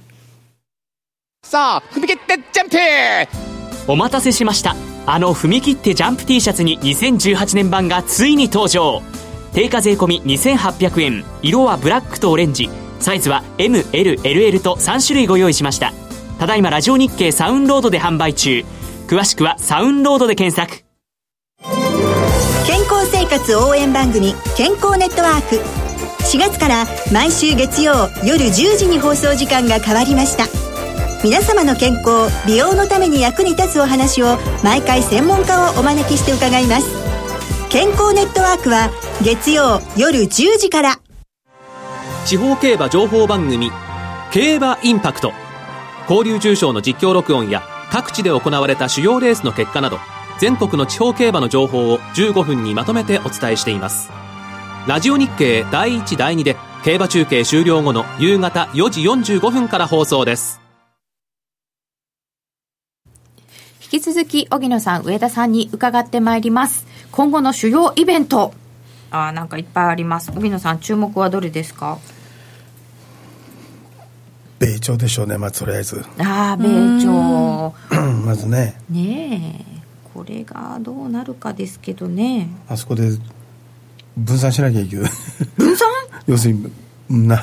さあ踏み切ってジャンプ！お待たせしました。あの踏み切ってジャンプ T シャツに2018年版がついに登場。定価税込2800円。色はブラックとオレンジ。サイズは MLLL と3種類ご用意しました。ただいまラジオ日経サウンロードで販売中。詳しくはサウンロードで検索。健康生活応援番組健康ネットワーク。4月から毎週月曜夜10時に放送時間が変わりました皆様の健康美容のために役に立つお話を毎回専門家をお招きして伺います。健康ネットワークは月曜夜10時から。地方競馬情報番組競馬インパクト。交流重賞の実況録音や各地で行われた主要レースの結果など全国の地方競馬の情報を15分にまとめてお伝えしています。ラジオ日経第1第2で競馬中継終了後の夕方4時45分から放送です。き続き、荻野さん、上田さんに伺ってまいります。今後の主要イベント。あなんかいっぱいあります。荻野さん、注目はどれですか？米朝でしょうね、まあ、とりあえず。ああ、米朝。まずね。ねえ。これがどうなるかですけどね。あそこで分散しなきゃいけない。分散？要するに、な、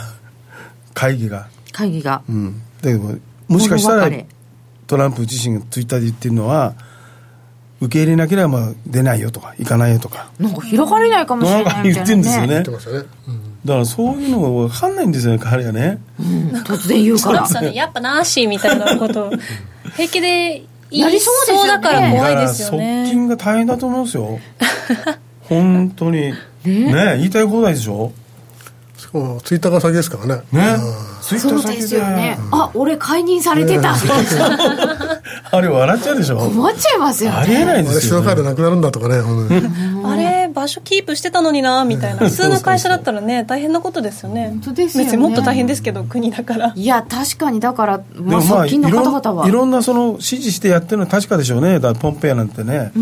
会議が。会議が。うん。だけど、もしかしたら、トランプ自身がツイッターで言ってるのは受け入れなければまあ出ないよとか行かないよとか。なんか開かれないかもしれないみたいな、ね、言ってるんですよね、だからそういうのが分かんないんですよね彼がね、うん、突然言うから。ね、やっぱなしみたいなこと。平気で言いそうだから怖いですよね。側近が大変だと思うんですよ。本当に。ね言いたい放題でしょそうツイッターが先ですからね。ね、ツイッター先で。すよね、あ俺解任されてた、あれ笑っちゃうでしょ。思っちゃいますよ、ね、ありえないですよ、ね、カードなくなるんだとかねあれ場所キープしてたのになみたいな。普通の会社だったらね大変なことですよね。本当ですよ、ね、別にもっと大変ですけど国だから。いや確かに。だからまあ側近の方々は。いろんなその指示してやってるのは確かでしょうね。だポンペアなんてね、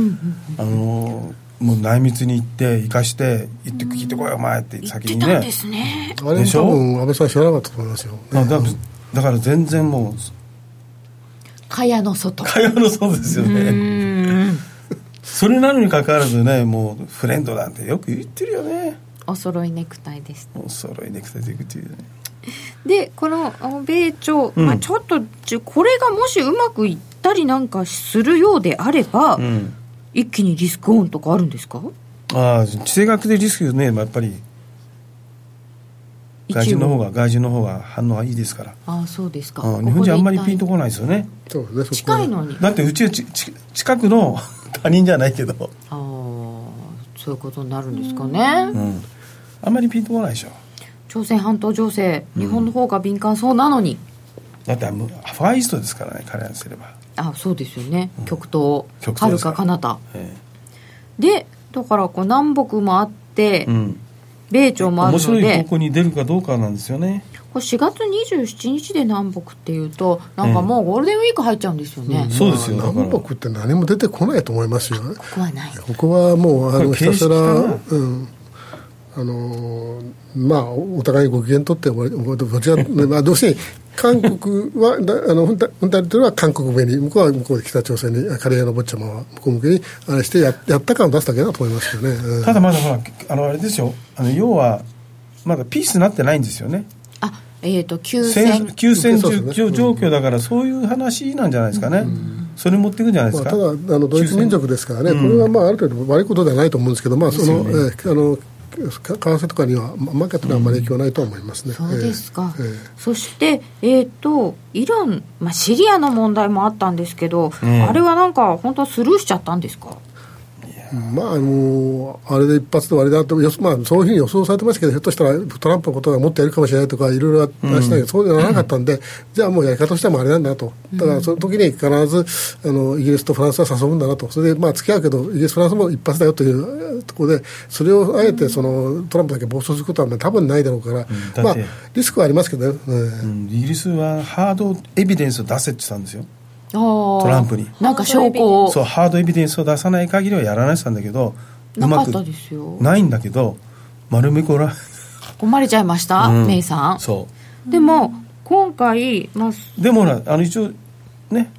あのもう内密に行って生かして行って聞いてこいお前って先にねですね。あれ多分安倍さん知らなかったと思いますよ、ね、だだから全然もう蚊帳の外。蚊帳の外ですよね。それなのにかかわらずねもうフレンドなんてよく言ってるよね。お揃いネクタイです。お揃いネクタイでいくっていうね。でこの米朝、うん、まあ、ちょっとこれがもしうまくいったりなんかするようであれば、うん。一気にリスクオンとかあるんですか？ああ地政学でリスクねやっぱり外人の方が外人の方が反応はいいですから。ああそうですか。日本人あんまりピンとこないですよね。そうね近いのに。だってうちはちち近くの 他人じゃないけど。ああそういうことになるんですかね、うん、あんまりピンとこないでしょ。朝鮮半島情勢、日本の方が敏感そうなのに、だってアファーイーストですからね彼らにすれば、あそうですよね、極東はるか彼方。え。でだからこう南北もあって、えうん、米朝もある面白いので方向に出るかどうかなんですよね。これ4月27日で南北っていうとなんかもうゴールデンウィーク入っちゃうんですよね、そうですよ南北って何も出てこないと思いますよここはない。ここはもうあのひたすら、うんあのーまあ、お互いにご機嫌取って、お どちら、まあ、どうして韓国は、だあの、本体本体というのは韓国上に、向こうは向こうで北朝鮮に、カレーの坊ちゃまは向こう向けに、あれしてや、やった感を出すだけだと思いますけどね。うん。ただまだほらあのあれですよ。あの要はまだピースになってないんですよね。あえっ、と休戦戦休戦状況だからそういう話なんじゃないですかね、それ持っていくんじゃないですまあ、か、ただあのドイツ民族ですからね、これはまあある程度悪いことではないと思うんですけど、まあそのえーあのか為替とかにはマーケットにはあまり影響はないと思いますね。そうですか、えーえーそして、えっとイラン、まあ、シリアの問題もあったんですけど、んあれはなんか本当スルーしちゃったんですかまあ、あのあれで一発で終わりだと、まあ、そういうふうに予想されてましたけど、ひょっとしたらトランプのことがもっとやるかもしれないとか、いろいろあったらしいんだけど、そうじゃなかったんで、じゃあもうやり方としてはもうあれなんだなと、だからその時に必ずあのイギリスとフランスは誘うんだなと、それでまあ付き合うけど、イギリス、フランスも一発だよというところで、それをあえてそのトランプだけ暴走することはまあ多分ないだろうから、だってまあ、リスクはありますけどね。うん。うん。イギリスはハードエビデンスを出せって言ったんですよトトランプに。なんか証拠を。そうハードエビデンスを出さない限りはやらないって言ったんだけどうまくなかったですよないんだけど丸めこら困れちゃいました、うん。メイさん。そでも今回、まあ、うでもほらあの一応ね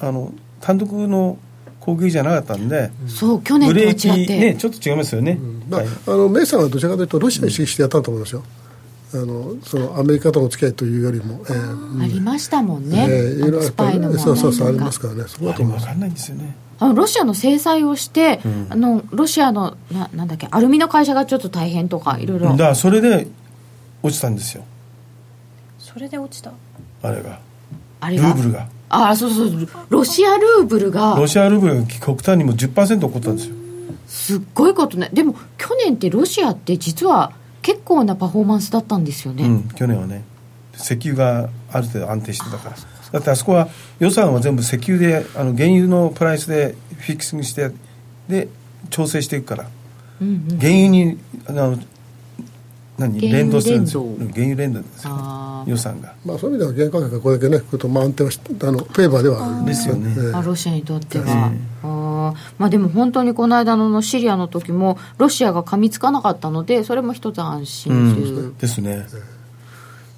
あの単独の攻撃じゃなかったんで、そう去年ブとは違レーキって、ねちょっと違いますよね、まあはい、あのメイさんはどちらかというと、ロシアを意識してやったと思いますよ。あのそのアメリカとの付き合いというよりも、えーありましたもんね、えーいろいろスパイの問題そうそうそうありますからね、そこだあと思います。れ分かんないんですよねあのロシアの制裁をして、あのロシアのななんだっけアルミの会社がちょっと大変とかいろいろ。だからそれで落ちたんですよ。それで落ちた？あれが。あれが？ルーブルが。あそうそうロシアルーブルが。ロシアルーブルが極端にも10%起こったんですよ。すっごいことね。でも去年ってロシアって実は結構なパフォーマンスだったんですよね、うん、去年はね。石油がある程度安定してたから。だってあそこは予算は全部石油であの原油のプライスでフィックスにしてで調整していくから、うんうん。原油にあの何？連動してるんですよ。原油連動ですよ。あー。予算が。まあ、そういう意味では原価格がこれだけね、来るとまあ安定はしあのフェーバーではあるんですよ。ね。ええあロシアにとっては、あーまあでも本当にこの間のシリアの時もロシアが噛みつかなかったのでそれも一つ安心という、ですね。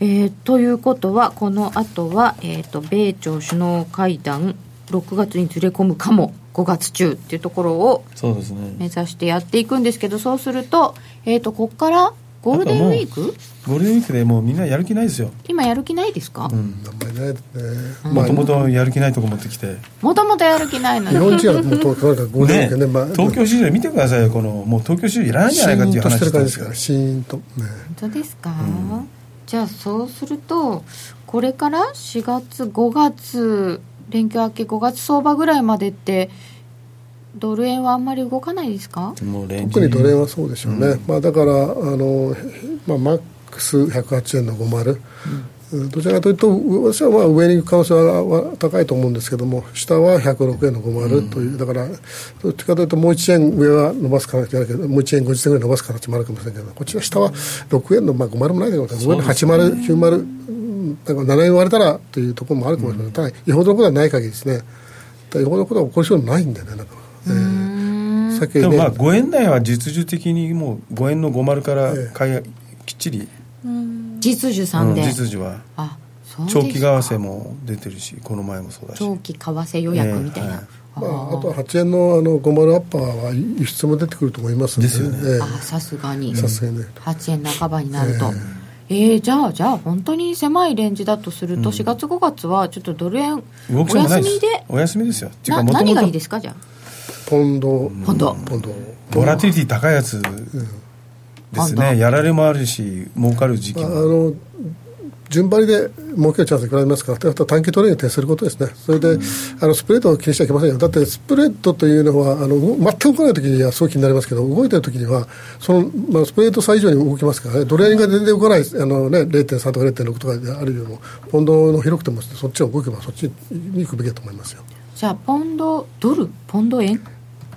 えーということはこの後は、えー、と米朝首脳会談6月にずれ込むかも5月中っていうところを目指してやっていくんですけどそうすると,、えー、とここからゴールデンウィーク？ゴールデンウィークでもうみんなやる気ないですよ。今やる気ないですか？あんまりないですね。もともとやる気ないとこ持ってきて。もともとやる気ないのに。日本人はもうととにかくゴールデンウィークね、まあ、東京市場見てくださいよ。このもう東京市場いらないんじゃないかっていうシーンとして話る感じですか。ら、ですから。シーンと。ね。本当ですか、じゃあそうするとこれから4月5月連休明け5月相場ぐらいまでってドル円はあんまり動かないですか？特に奴隷はそうでしょうね、まあ、だからあの、まあ、マックス108円の50、どちらかというと私はまあ上に行く可能性はは高いと思うんですけども下は106円の50という、だからどっちかというともう1円上は伸ばす形じゃないけどもう1円50銭ぐらい伸ばす形もあるかもしれないけどこっちは下は6円の、まあ、50もないけど5円の80、90うんだから7円割れたらというところもあるかもしれない、ただよほどのことはない限りですね。よほどのことは起こりそうにないんだよねなんか、えーさっきね。でもまあ5円台は実需的にもう5円の50から買いきっちり、実需さんで、うん実需は。あ長期為替も出てるしこの前もそうだし。長期為替予約みたいな、ええはい。まあ、あとは8円のあの50アッパーは輸出も出てくると思いますんでですよね。ええ。あさすがに。さすがにね。8円半ばになると、えーじゃあじゃあ本当に狭いレンジだとすると、4月5月はちょっとドル円お休みで？お休みですよ。な何がいいですかじゃあ？ポンド。ポンド。ポンド。ボラティリティ高いやつですね。やられもあるし儲かる時期ああもの順張りで儲けるチャンスがられますか。ら、短期トレーニングに徹することですね、それで、あのスプレッドを気にしちゃいけませんよ、だってスプレッドというのは、あの全く動かないときにはすごい気になりますけど、動いてるときには、そのまあ、スプレッド差以上に動きますからね、ドル円が全然動かない、あのね、0.3とか0.6とかであるよりも、ポンドの広くても、そっちを動けば、そっちに行くべきだと思いますよ。じゃあ、ポンドドル、ポンド円？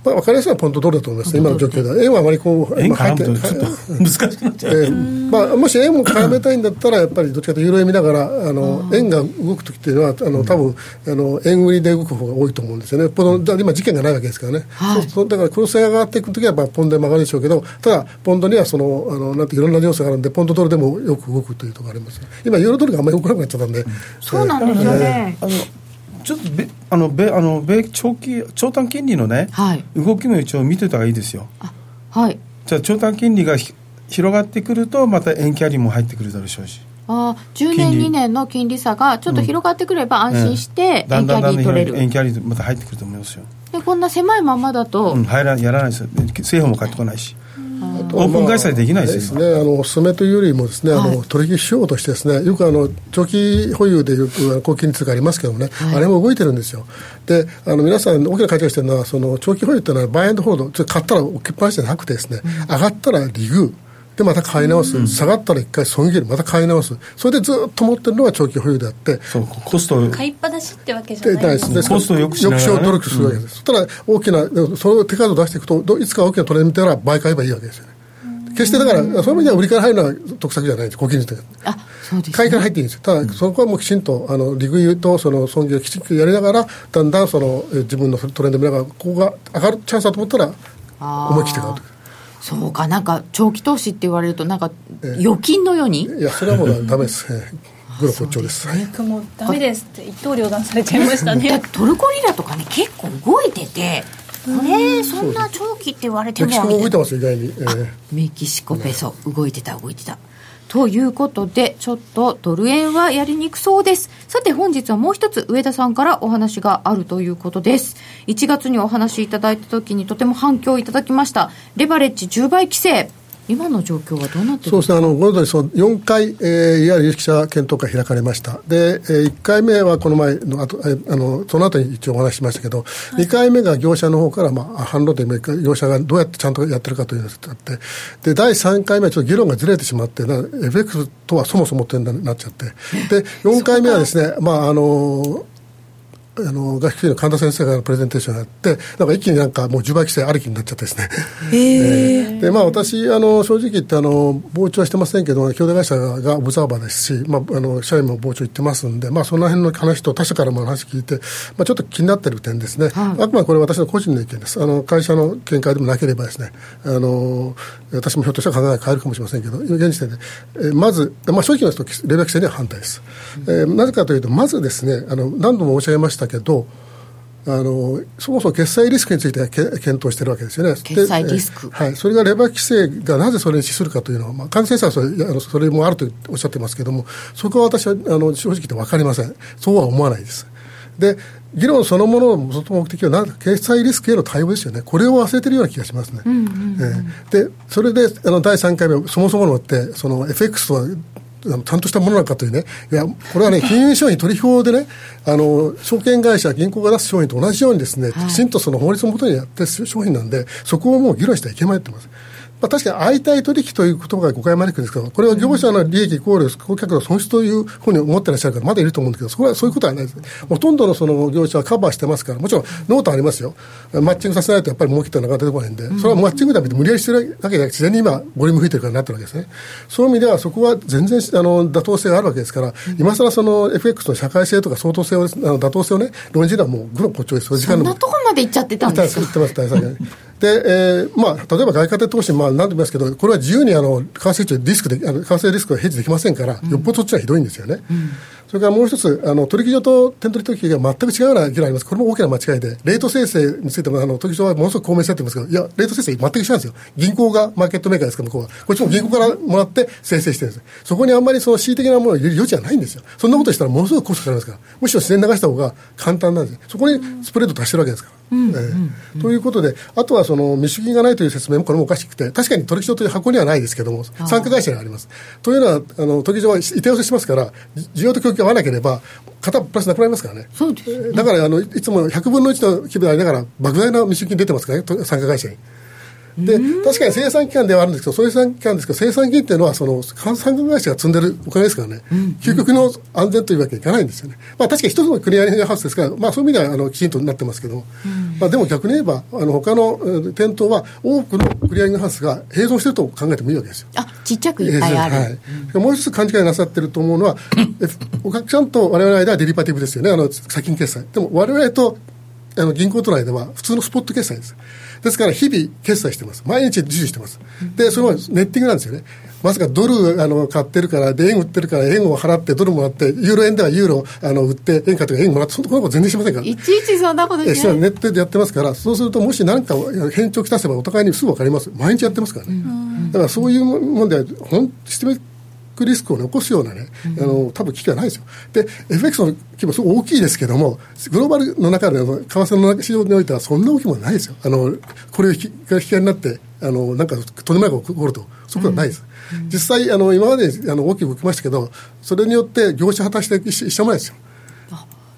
まあ、分かりやすいのはポンドドルだと思います、今の状況では。円はあまりこう、円入ってちょっと難しくなっちゃう、えーまあ、もし円も絡めたいんだったら、やっぱりどっちかというと、ユーロ円見ながら、あの円が動くときっていうのは、あの多分あの円売りで動く方が多いと思うんですよね、この今、事件がないわけですからね、はい、そうだから、黒線上がっていくときは、まあ、ポンドで曲がるでしょうけど、ただ、ポンドにはそのあのなんていろんな要素があるんで、ポンドドルでもよく動くというところがあります、今、ユーロドルがあんまり動かなくなっちゃったんで、そうなんですよね。えーちょっとべあの米あの米長期長短金利のね、はい、動きも一応見てた方がいいですよ。はい。じゃあ長短金利が広がってくるとまた円キャリーも入ってくるだろうし。あ10年、2年の金利差がちょっと広がってくれば安心して、円キャリー取れる、円キャリーまた入ってくると思いますよ。でこんな狭いままだと、うん、入らやらないです政府も買ってこないしオープン開催できないですね、あのお勧めというよりもですね、はい、あの取引手法としてですねよくあの長期保有でよく高金利通貨ありますけどもね、はい、あれも動いてるんですよ。であの皆さん大きな勘違いしてるのはその長期保有っていうのはバイアンドホールド買ったら置きっぱなしじゃなくてですね、うん、上がったら利遇でまた買い直す、うん、下がったら一回損切る、また買い直す、それでずっと持ってるのが長期保有であって、そうコスト買いっぱなしってわけじゃない。です。ね、コストを抑止を努力するわけです、うん、そしたら大きな、その手数を出していくと、いつか大きなトレンド見たら倍買えばいいわけですよね。決してだから、そういう意味では売りから入るのは得策じゃないです、小金利とあそうです、ね、買いから入っていいんですよ、ただ、そこはもうきちんと、あの利食いとその損切りをきちんとやりながら、だんだんその自分のトレンド見ながら、ここが上がるチャンスだと思ったら、思い切って買うと。そうか、なんか長期投資って言われると、なんか預金のように、いや、それはもうだめです、グロ好調です。もうダメですって一刀両断されちゃいましたね。トルコリラとかね結構動いてて。これそんな長期って言われてもメキシコ動いてます意外に、えー、メキシコペソ、動いてた動いてたということでちょっとドル円はやりにくそうです。さて本日はもう一つ上田さんからお話があるということです。1月にお話しいただいた時にとても反響いただきました。レバレッジ10倍規制。今の状況はどうなってそうですね、あの、ご存知その4回、えー、いわゆる有識者検討会開かれました。で、えー、1回目はこの前の後、えー、あの、その後に一応お話ししましたけど、はい、2回目が業者の方から、まあ、反論で業者がどうやってちゃんとやってるかというのがあって、で、第3回目はちょっと議論がずれてしまって、FX とはそもそもとなっちゃって、で、4回目はですね、まあ、あの、あの学級の神田先生がプレゼンテーションやって、なんか一気になんかもう10倍規制ありきになっちゃってですね。えー、で、まあ私、あの、正直言ってあの、傍聴はしてませんけど、兄弟会社がオブザーバーですし、まあ、あの、社員も傍聴行ってますんで、まあその辺の話と他社からも話聞いて、まあちょっと気になってる点ですね。はい、あくまでこれ私の個人の意見です。あの、会社の見解でもなければですね、あの、私もひょっとしたら考えが変えるかもしれませんけど、現時点で、えー、まず、まあ正直な人、レベル規制には反対です。えー、なぜかというと、まずですね、あの、何度も申し上げましたけど、あのそもそも決済リスクについて検討しているわけですよね。決済リスク、はい、それがレバー規制がなぜそれに資するかというのは、まあ、感染者はそれあのそれもあるとおっしゃってますけれども、そこは私はあの正直言って分かりません、そうは思わないです。で議論そのものの目的は何決済リスクへの対応ですよね、これを忘れてるような気がしますね。うんでそれであの第3回目、そもそものって、その FX とはちゃんとしたものなのかというね、いや、これはね、金融商品取引法でね、あの、証券会社、銀行が出す商品と同じようにですね、きちんとその法律のもとにやってる商品なんで、そこをもう議論してはいけないと思います。まあ、確かに相対取引という言葉が誤解招くんですけど、これは業者の利益イコール顧客の損失というふうに思ってらっしゃる方、まだいると思うんですけど、そこはそういうことはないです。ほとんどのその業者はカバーしてますから、もちろんノートありますよ。マッチングさせないとやっぱり儲けってなかなか出てこないんで、それはマッチングだけで無理やりしてるわけじゃなくて、自然に今、ボリューム増えてるからなってるわけですね。そういう意味では、そこは全然あの妥当性があるわけですから、今更その FX の社会性とか相当性を、あの妥当性をね、論じるのはもう、愚の骨頂です。そんなとこまで行っちゃってたんですか？言ってます、大佐で、えーまあ、例えば外貨建投資、まあ、何度も言いますけど、これは自由にあの為替リスクで、あの為替リスクがヘッジできませんから、よっぽどそっちはひどいんですよね。うんそれからもう一つ、あの取引所と店取取引が全く違うような議論あります、これも大きな間違いで、レート生成についてもあの取引所はものすごく公明されてますけど、いや、レート生成全く違うんですよ、銀行がマーケットメーカーですから、向こうは、こっちも銀行からもらって生成してるんです、そこにあんまりその恣意的なものを入れる余地はないんですよ、そんなことしたらものすごくコストかかりますから、むしろ自然に流した方が簡単なんです、そこにスプレード足してるわけですから。えー、ということで、あとはその未主金がないという説明もこれもおかしくて、確かに取引所という箱にはないですけども、参加会社にあります。というのは、あの取引所は板寄せしますから、需要と供給が合わなければ、片プラスなくなりますからね。そうです、ね、だからあのいつも100分の1の規模でありながら、莫大な未出金出てますからね、参加会社に。で確かに生産期間ではあるんですけど、生産期間ですけど、生産金っていうのは、その産業会社が積んでるお金ですからね、うん、究極の安全というわけにいかないんですよね、まあ、確かに一つのクリアリングハウスですから、まあ、そういう意味ではあのきちんとなってますけど、うん、まあ、でも逆に言えば、あの他の店頭は、多くのクリアリングハウスが併存してると考えてもいいわけですよ。あちっちゃくいっぱいある、はい。うん、もう一つ勘違いなさってると思うのは、お客さんとわれわれの間はデリバティブですよね、あの先金決済。でもわれわれとあの銀行との間は普通のスポット決済です。ですから日々決済してます。毎日受注してます。で、そのネッティングなんですよね。まさかドルあの買ってるから、で、円売ってるから、円を払ってドルもらって、ユーロ円ではユーロあの売って、円買って円もらって、そんなこと全然しませんから。いちいちそんなことしない。ネットでやってますから、そうすると、もし何か変調きたせばお互いにすぐ分かります。毎日やってますからね。だからそういうもんで、ほん、システムクリスクを残すようなね、うん、あの多分危機はないですよ。で、FX の規模すごく大きいですけども、グローバルの中での為替の市場においてはそんな大きいものはないですよ。あのこれが引き金になってあのなんかとんでもないことが起こると、そういうことはないです。うん、実際あの今まであの大きく動きましたけど、それによって業者果たして一緒もないですよ。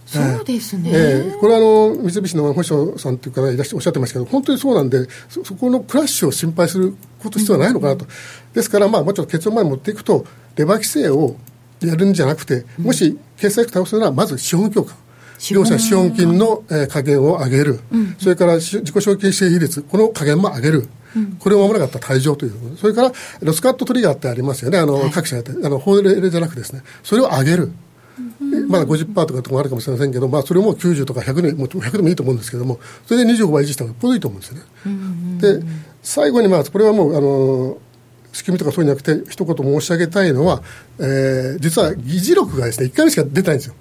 そうですね、えー、これはあの三菱の星野さんという方がいらっしゃおっしゃってましたけど、本当にそうなんでそ、そこのクラッシュを心配すること必要はないのかなと、うん、ですから、まあ、もうちょっと結論まで持っていくと、レバー規制をやるんじゃなくて、もし決済額倒すなら、まず資本強化。両者資本金の、え加減を上げる、うん、それから自己承継性比率、この加減も上げる、うん、これを守らなかったら退場という、それからロスカットトリガーってありますよね、あの、はい、各社やって、あの法令じゃなくですね、それを上げる。まだ50%とかともあるかもしれませんけど、まあ、それも90とか100でも100でもいいと思うんですけども、それで25倍維持した方がこれいいと思うんですよね。で、最後に、まあ、これはもう、あの、仕組みとかそうじゃなくて、一言申し上げたいのは、えー、実は議事録がですね、1回目しか出てないんですよ。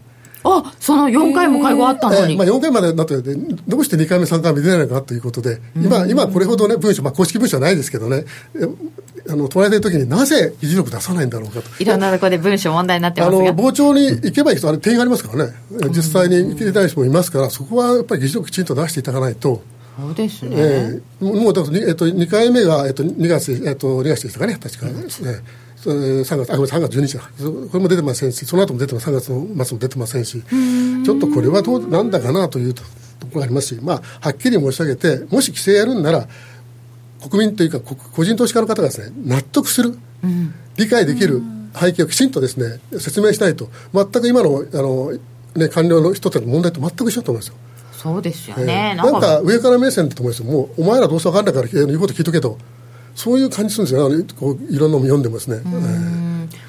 あその4回も会合あったのに、えー、まあ、4回までなってどうして2回目、3回目出ないのかということで、今、今これほどね、文書、まあ、公式文書はないですけどね、あの問われてるときになぜ議事録出さないんだろうかと。いろんなところで文書問題になってますあの傍聴に行けばいい人、あれ、定員がありますからね、実際に行けない人もいますから、そこはやっぱり議事録きちんと出していただかないと。そうですね、えー、もうだから、えっと、2回目が、えっと、2月、えっと、2月でしたかね、確か、ね、3月、あ、ごめん、3月12日。だ。これも出てませんし、その後も出てま3月の末も出てませんし、ちょっとこれはどうなんだかなというところがありますし、まあ、はっきり申し上げて、もし規制やるんなら、国民というか、個人投資家の方がですね、納得する、うん、理解できる背景をきちんとですね、説明しないと、全く今の、あの、ね、官僚の人たちの問題と全く一緒だと思いますよ。そうですよね、えー、なんか。上から目線だと思いますよ、もうお前らどうせ分かんないから言うこと聞いとけと、そういう感じするんですよ、ね、こういろんなのも読んでますね。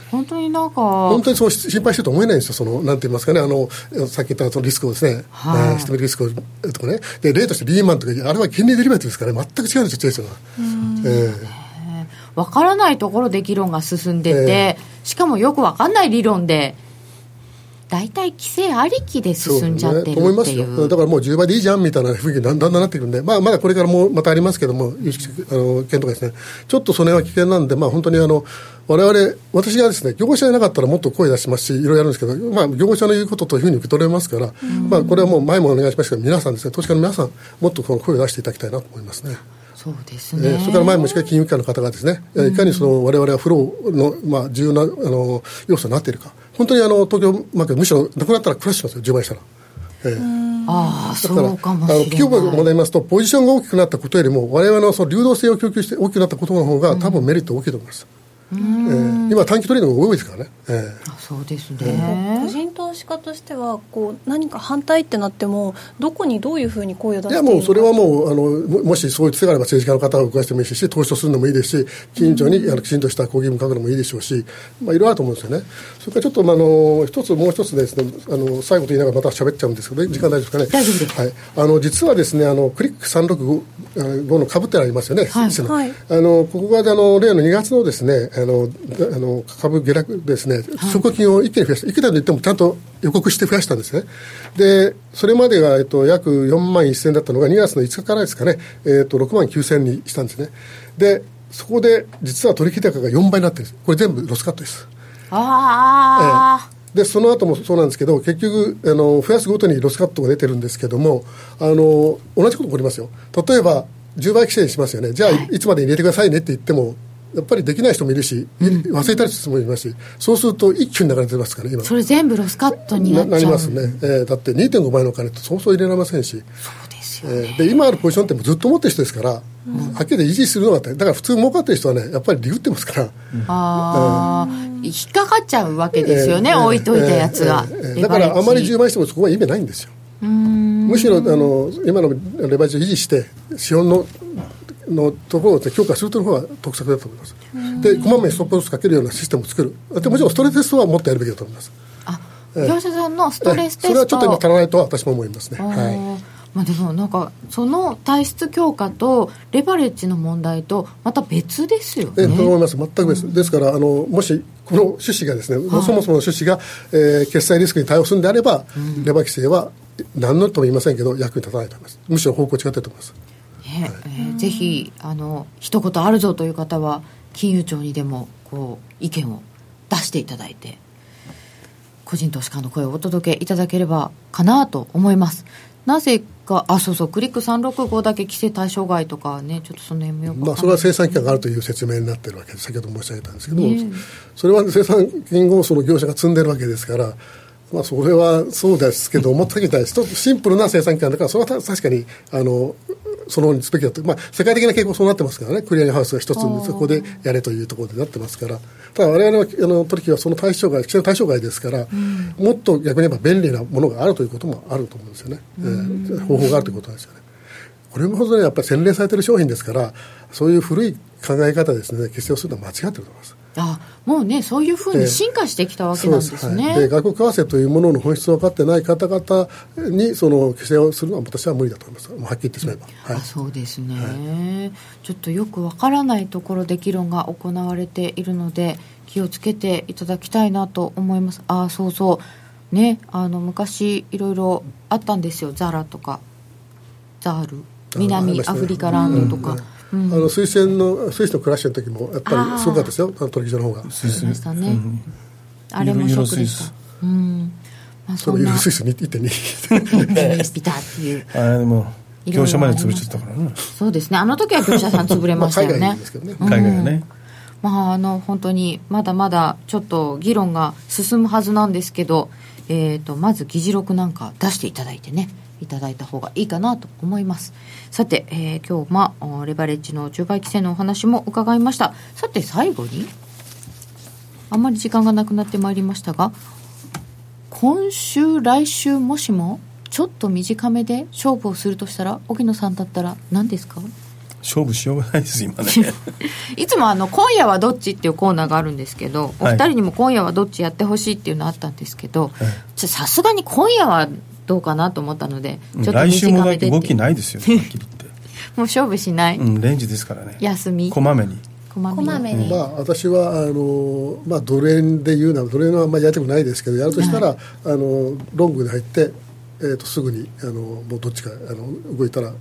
本当になんか。本当にそう心配してると思えないんですよ、そのなんて言いますかね、あのさっき言ったそのリスクをですね、はい、えー、リスクをとかね、で例としてリーマンとか、あれは金利デリバティブですからね、全く違うんですよ、チェイスが。えー、分からないところで議論が進んでて、えー、しかもよく分かんない理論で大体規制ありきで進んじゃってるっていう、ね、思いますよだからもう10倍でいいじゃんみたいな雰囲気にだんだんなってくるんで、まあ、まだこれからもまたありますけども、有識あの件とかですね、ちょっとその辺は危険なんで、まあ、本当にあのわれわれ、私がですね、業者じゃなかったらもっと声出しますし、いろいろやるんですけど、まあ、業者の言うことというふうに受け取れますから、まあ、これはもう前もお願いしましたけど、皆さんですね、投資家の皆さん、もっとこの声を出していただきたいなと思いますね。そうですね、えー、それから前もしっかり金融機関の方がですね、いかにその我々はフローの、まあ、重要なあの要素になっているか。本当にあの東京マーケットむしろなくなったらクラッシュしますよ。10倍したら。えー、ああそうかもしれない。企業が戻りますとポジションが大きくなったことよりも我々のその流動性を供給して大きくなったことの方が多分メリット大きいと思います、えー、今、短期トレードが多いですからね、えー、あそうですね、個人投資家としてはこう何か反対ってなってもどこにどういうふうに声を出していやもうそれはもうあのもしそういうつてがあれば政治家の方を動かしてもいいし投資をするのもいいですし近所にあのきちんとした抗議文書くのもいいでしょうし、まあ、いろいろあると思うんですよね。それからちょっと、まあ、あの一つもう一つですねあの最後と言いながらまた喋っちゃうんですけど、時間大丈夫ですかね。大丈夫です、はい、あの実はですねあのクリック365の株ってありますよね、はい、あのここがあの例の2月のですねあのあの株下落ですね、証拠金を一気に増やした、いくらと言ってもちゃんと予告して増やしたんですね。で、それまでが、えっと、約4万1000だったのが2月の5日からですかね、えっと、6万9000にしたんですね。で、そこで実は取引高が4倍になってるんです。これ全部ロスカットです。ああ、ええでその後もそうなんですけど結局あの増やすごとにロスカットが出てるんですけどもあの同じこと起こりますよ例えば10倍規制にしますよねじゃあ、はい、いつまでに入れてくださいねって言ってもやっぱりできない人もいるし、忘れたりする人もいますし、そうすると一挙に流れてますから、今。それ全部ロスカットになっちゃうなりますね。えー、だって2.5倍の金ってそうそう入れられませんし。そうですよ、ね、えー、で、今あるポジションってずっと持ってる人ですから、うん、はっきり維持するのが、だから普通儲かってる人はね、やっぱりリグってますから。ああ、うん、引っかかっちゃうわけですよね、えー、置いといたやつが。えー、だからあまり10倍してもそこは意味ないんですよ。むしろあの今のレバレッジを維持して資本ののところを強化するというのが得策だと思います。で、こまめにストップロスかけるようなシステムを作る。でもちろんストレステストはもっとやるべきだと思います。あ、業者さんのストレステスト、それはちょっと今足らないと私も思いますね。はい。まあ、でもなんかその体質強化とレバレッジの問題とまた別ですよね。えと思います全く別、うん、ですからあのもしこの趣旨がですね、はい、そもそもの趣旨が、えー、決済リスクに対応するんであれば、うん、レバー規制は何のとも言いませんけど役に立たないと思いますむしろ方向違ってると思います。ね。えー、ぜひあの一言あるぞという方は金融庁にでもこう意見を出していただいて個人投資家の声をお届けいただければかなと思います。なぜかあそうそうクリック365だけ規制対象外とかねちょっとその辺もまあ、それは生産期間があるという説明になってるわけです先ほど申し上げたんですけども、ね、それは生産金をその業者が積んでるわけですからまあ、それはそうですけど、思ったみたい一つシンプルな生産期間だから、それは確かにあのそのようにすべきだと、まあ、世界的な傾向そうなってますからね、クリアリハウスが一つそこでやれというところでなってますから、ただ、われわれのあの取引はその対象外、規制の対象外ですから、うん、もっと逆に言えば便利なものがあるということもあると思うんですよね、えー、方法があるということなんですよね。これほどね、やっぱり洗練されてる商品ですから、そういう古い考え方ですね、決定をするのは間違ってると思います。あもうね、そういうふうに進化してきたわけなんですね。はい、で外国為替というものの本質を分かってない方々にその規制をするのは私は無理だと思います。もうはっきり言ってしまえば。はい、そうですね、はい、ちょっとよくわからないところで議論が行われているので気をつけていただきたいなと思います。あそうそう。ね、あの昔いろいろあったんですよ、ザラとか、ザール、南アフリカランドとか。あの推薦のスイスのクラッシュの時もやっぱりすごかったですよ。取引所の方が。スイスでしたね、うん、あれもショックでした。うん。まあ、そのユーロスイス1.2ビタっていう。あれでも業者まで潰れちゃったからね。そうですね。あの時は業者さん潰れましたよね。海外ね。海外ね、まあ、あの本当にまだまだちょっと議論が進むはずなんですけど、えーとまず議事録なんか出していただいてねいただいた方がいいかなと思いますさて、えー、今日まあレバレッジの10倍規制のお話も伺いましたさて最後にあんまり時間がなくなってまいりましたが今週来週もしもちょっと短めで勝負をするとしたら荻野さんだったら何ですか？勝負しようがないです今ね いつもあの「今夜はどっち?」っていうコーナーがあるんですけど、お二人にも「今夜はどっち?」やってほしいっていうのあったんですけどさすがに今夜はどうかなと思ったのでちょっと来週も動きないですよ、ね、はっきり言って。もう勝負しない、うん、レンジですからね。休み？こまめに。こまめに、まあ、私はあの、まあ、ドル円で言うのはドル円はあんまりやりたくないですけどやるとしたら、はい、あのロングで入って、えー、とすぐにあのもうどっちかあの動いたら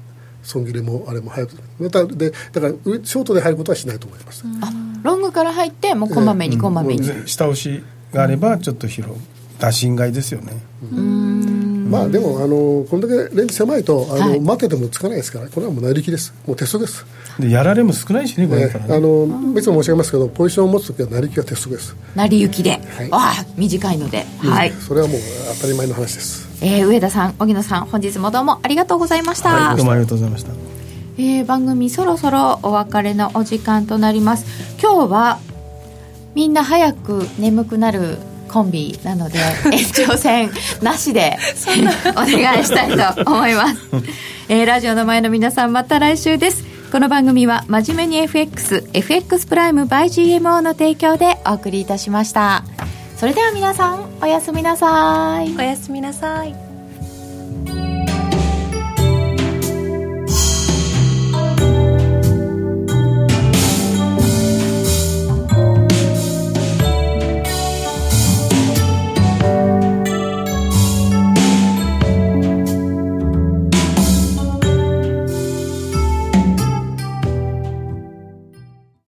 損切れもあれも早くまたでだからショートで入ることはしないと思います、あロングから入ってもうこまめにこまめに、えー、下押しがあればちょっと広打診買いですよね。うんまあでもあのこんだけレンジ狭いとあの、はい、待ててもつかないですからこれはもう成りきです。もう鉄則です。でやられも少ないしねこれ、ね、あのいつも申し上げますけどポジションを持つ時は成りきは鉄則です。成り行きで、はい、ああ短いので、はい。それはもう当たり前の話です。えー、上田さん荻野さん本日もどうもありがとうございました、はい、どうもありがとうございました。えー、番組そろそろお別れのお時間となります。今日はみんな早く眠くなるコンビなので 延長戦なしでお願いしたいと思います、えー、ラジオの前の皆さんまた来週です。この番組は真面目に FXFX プライム by GMO の提供でお送りいたしました。それでは皆さんおやすみなさい。おやすみなさい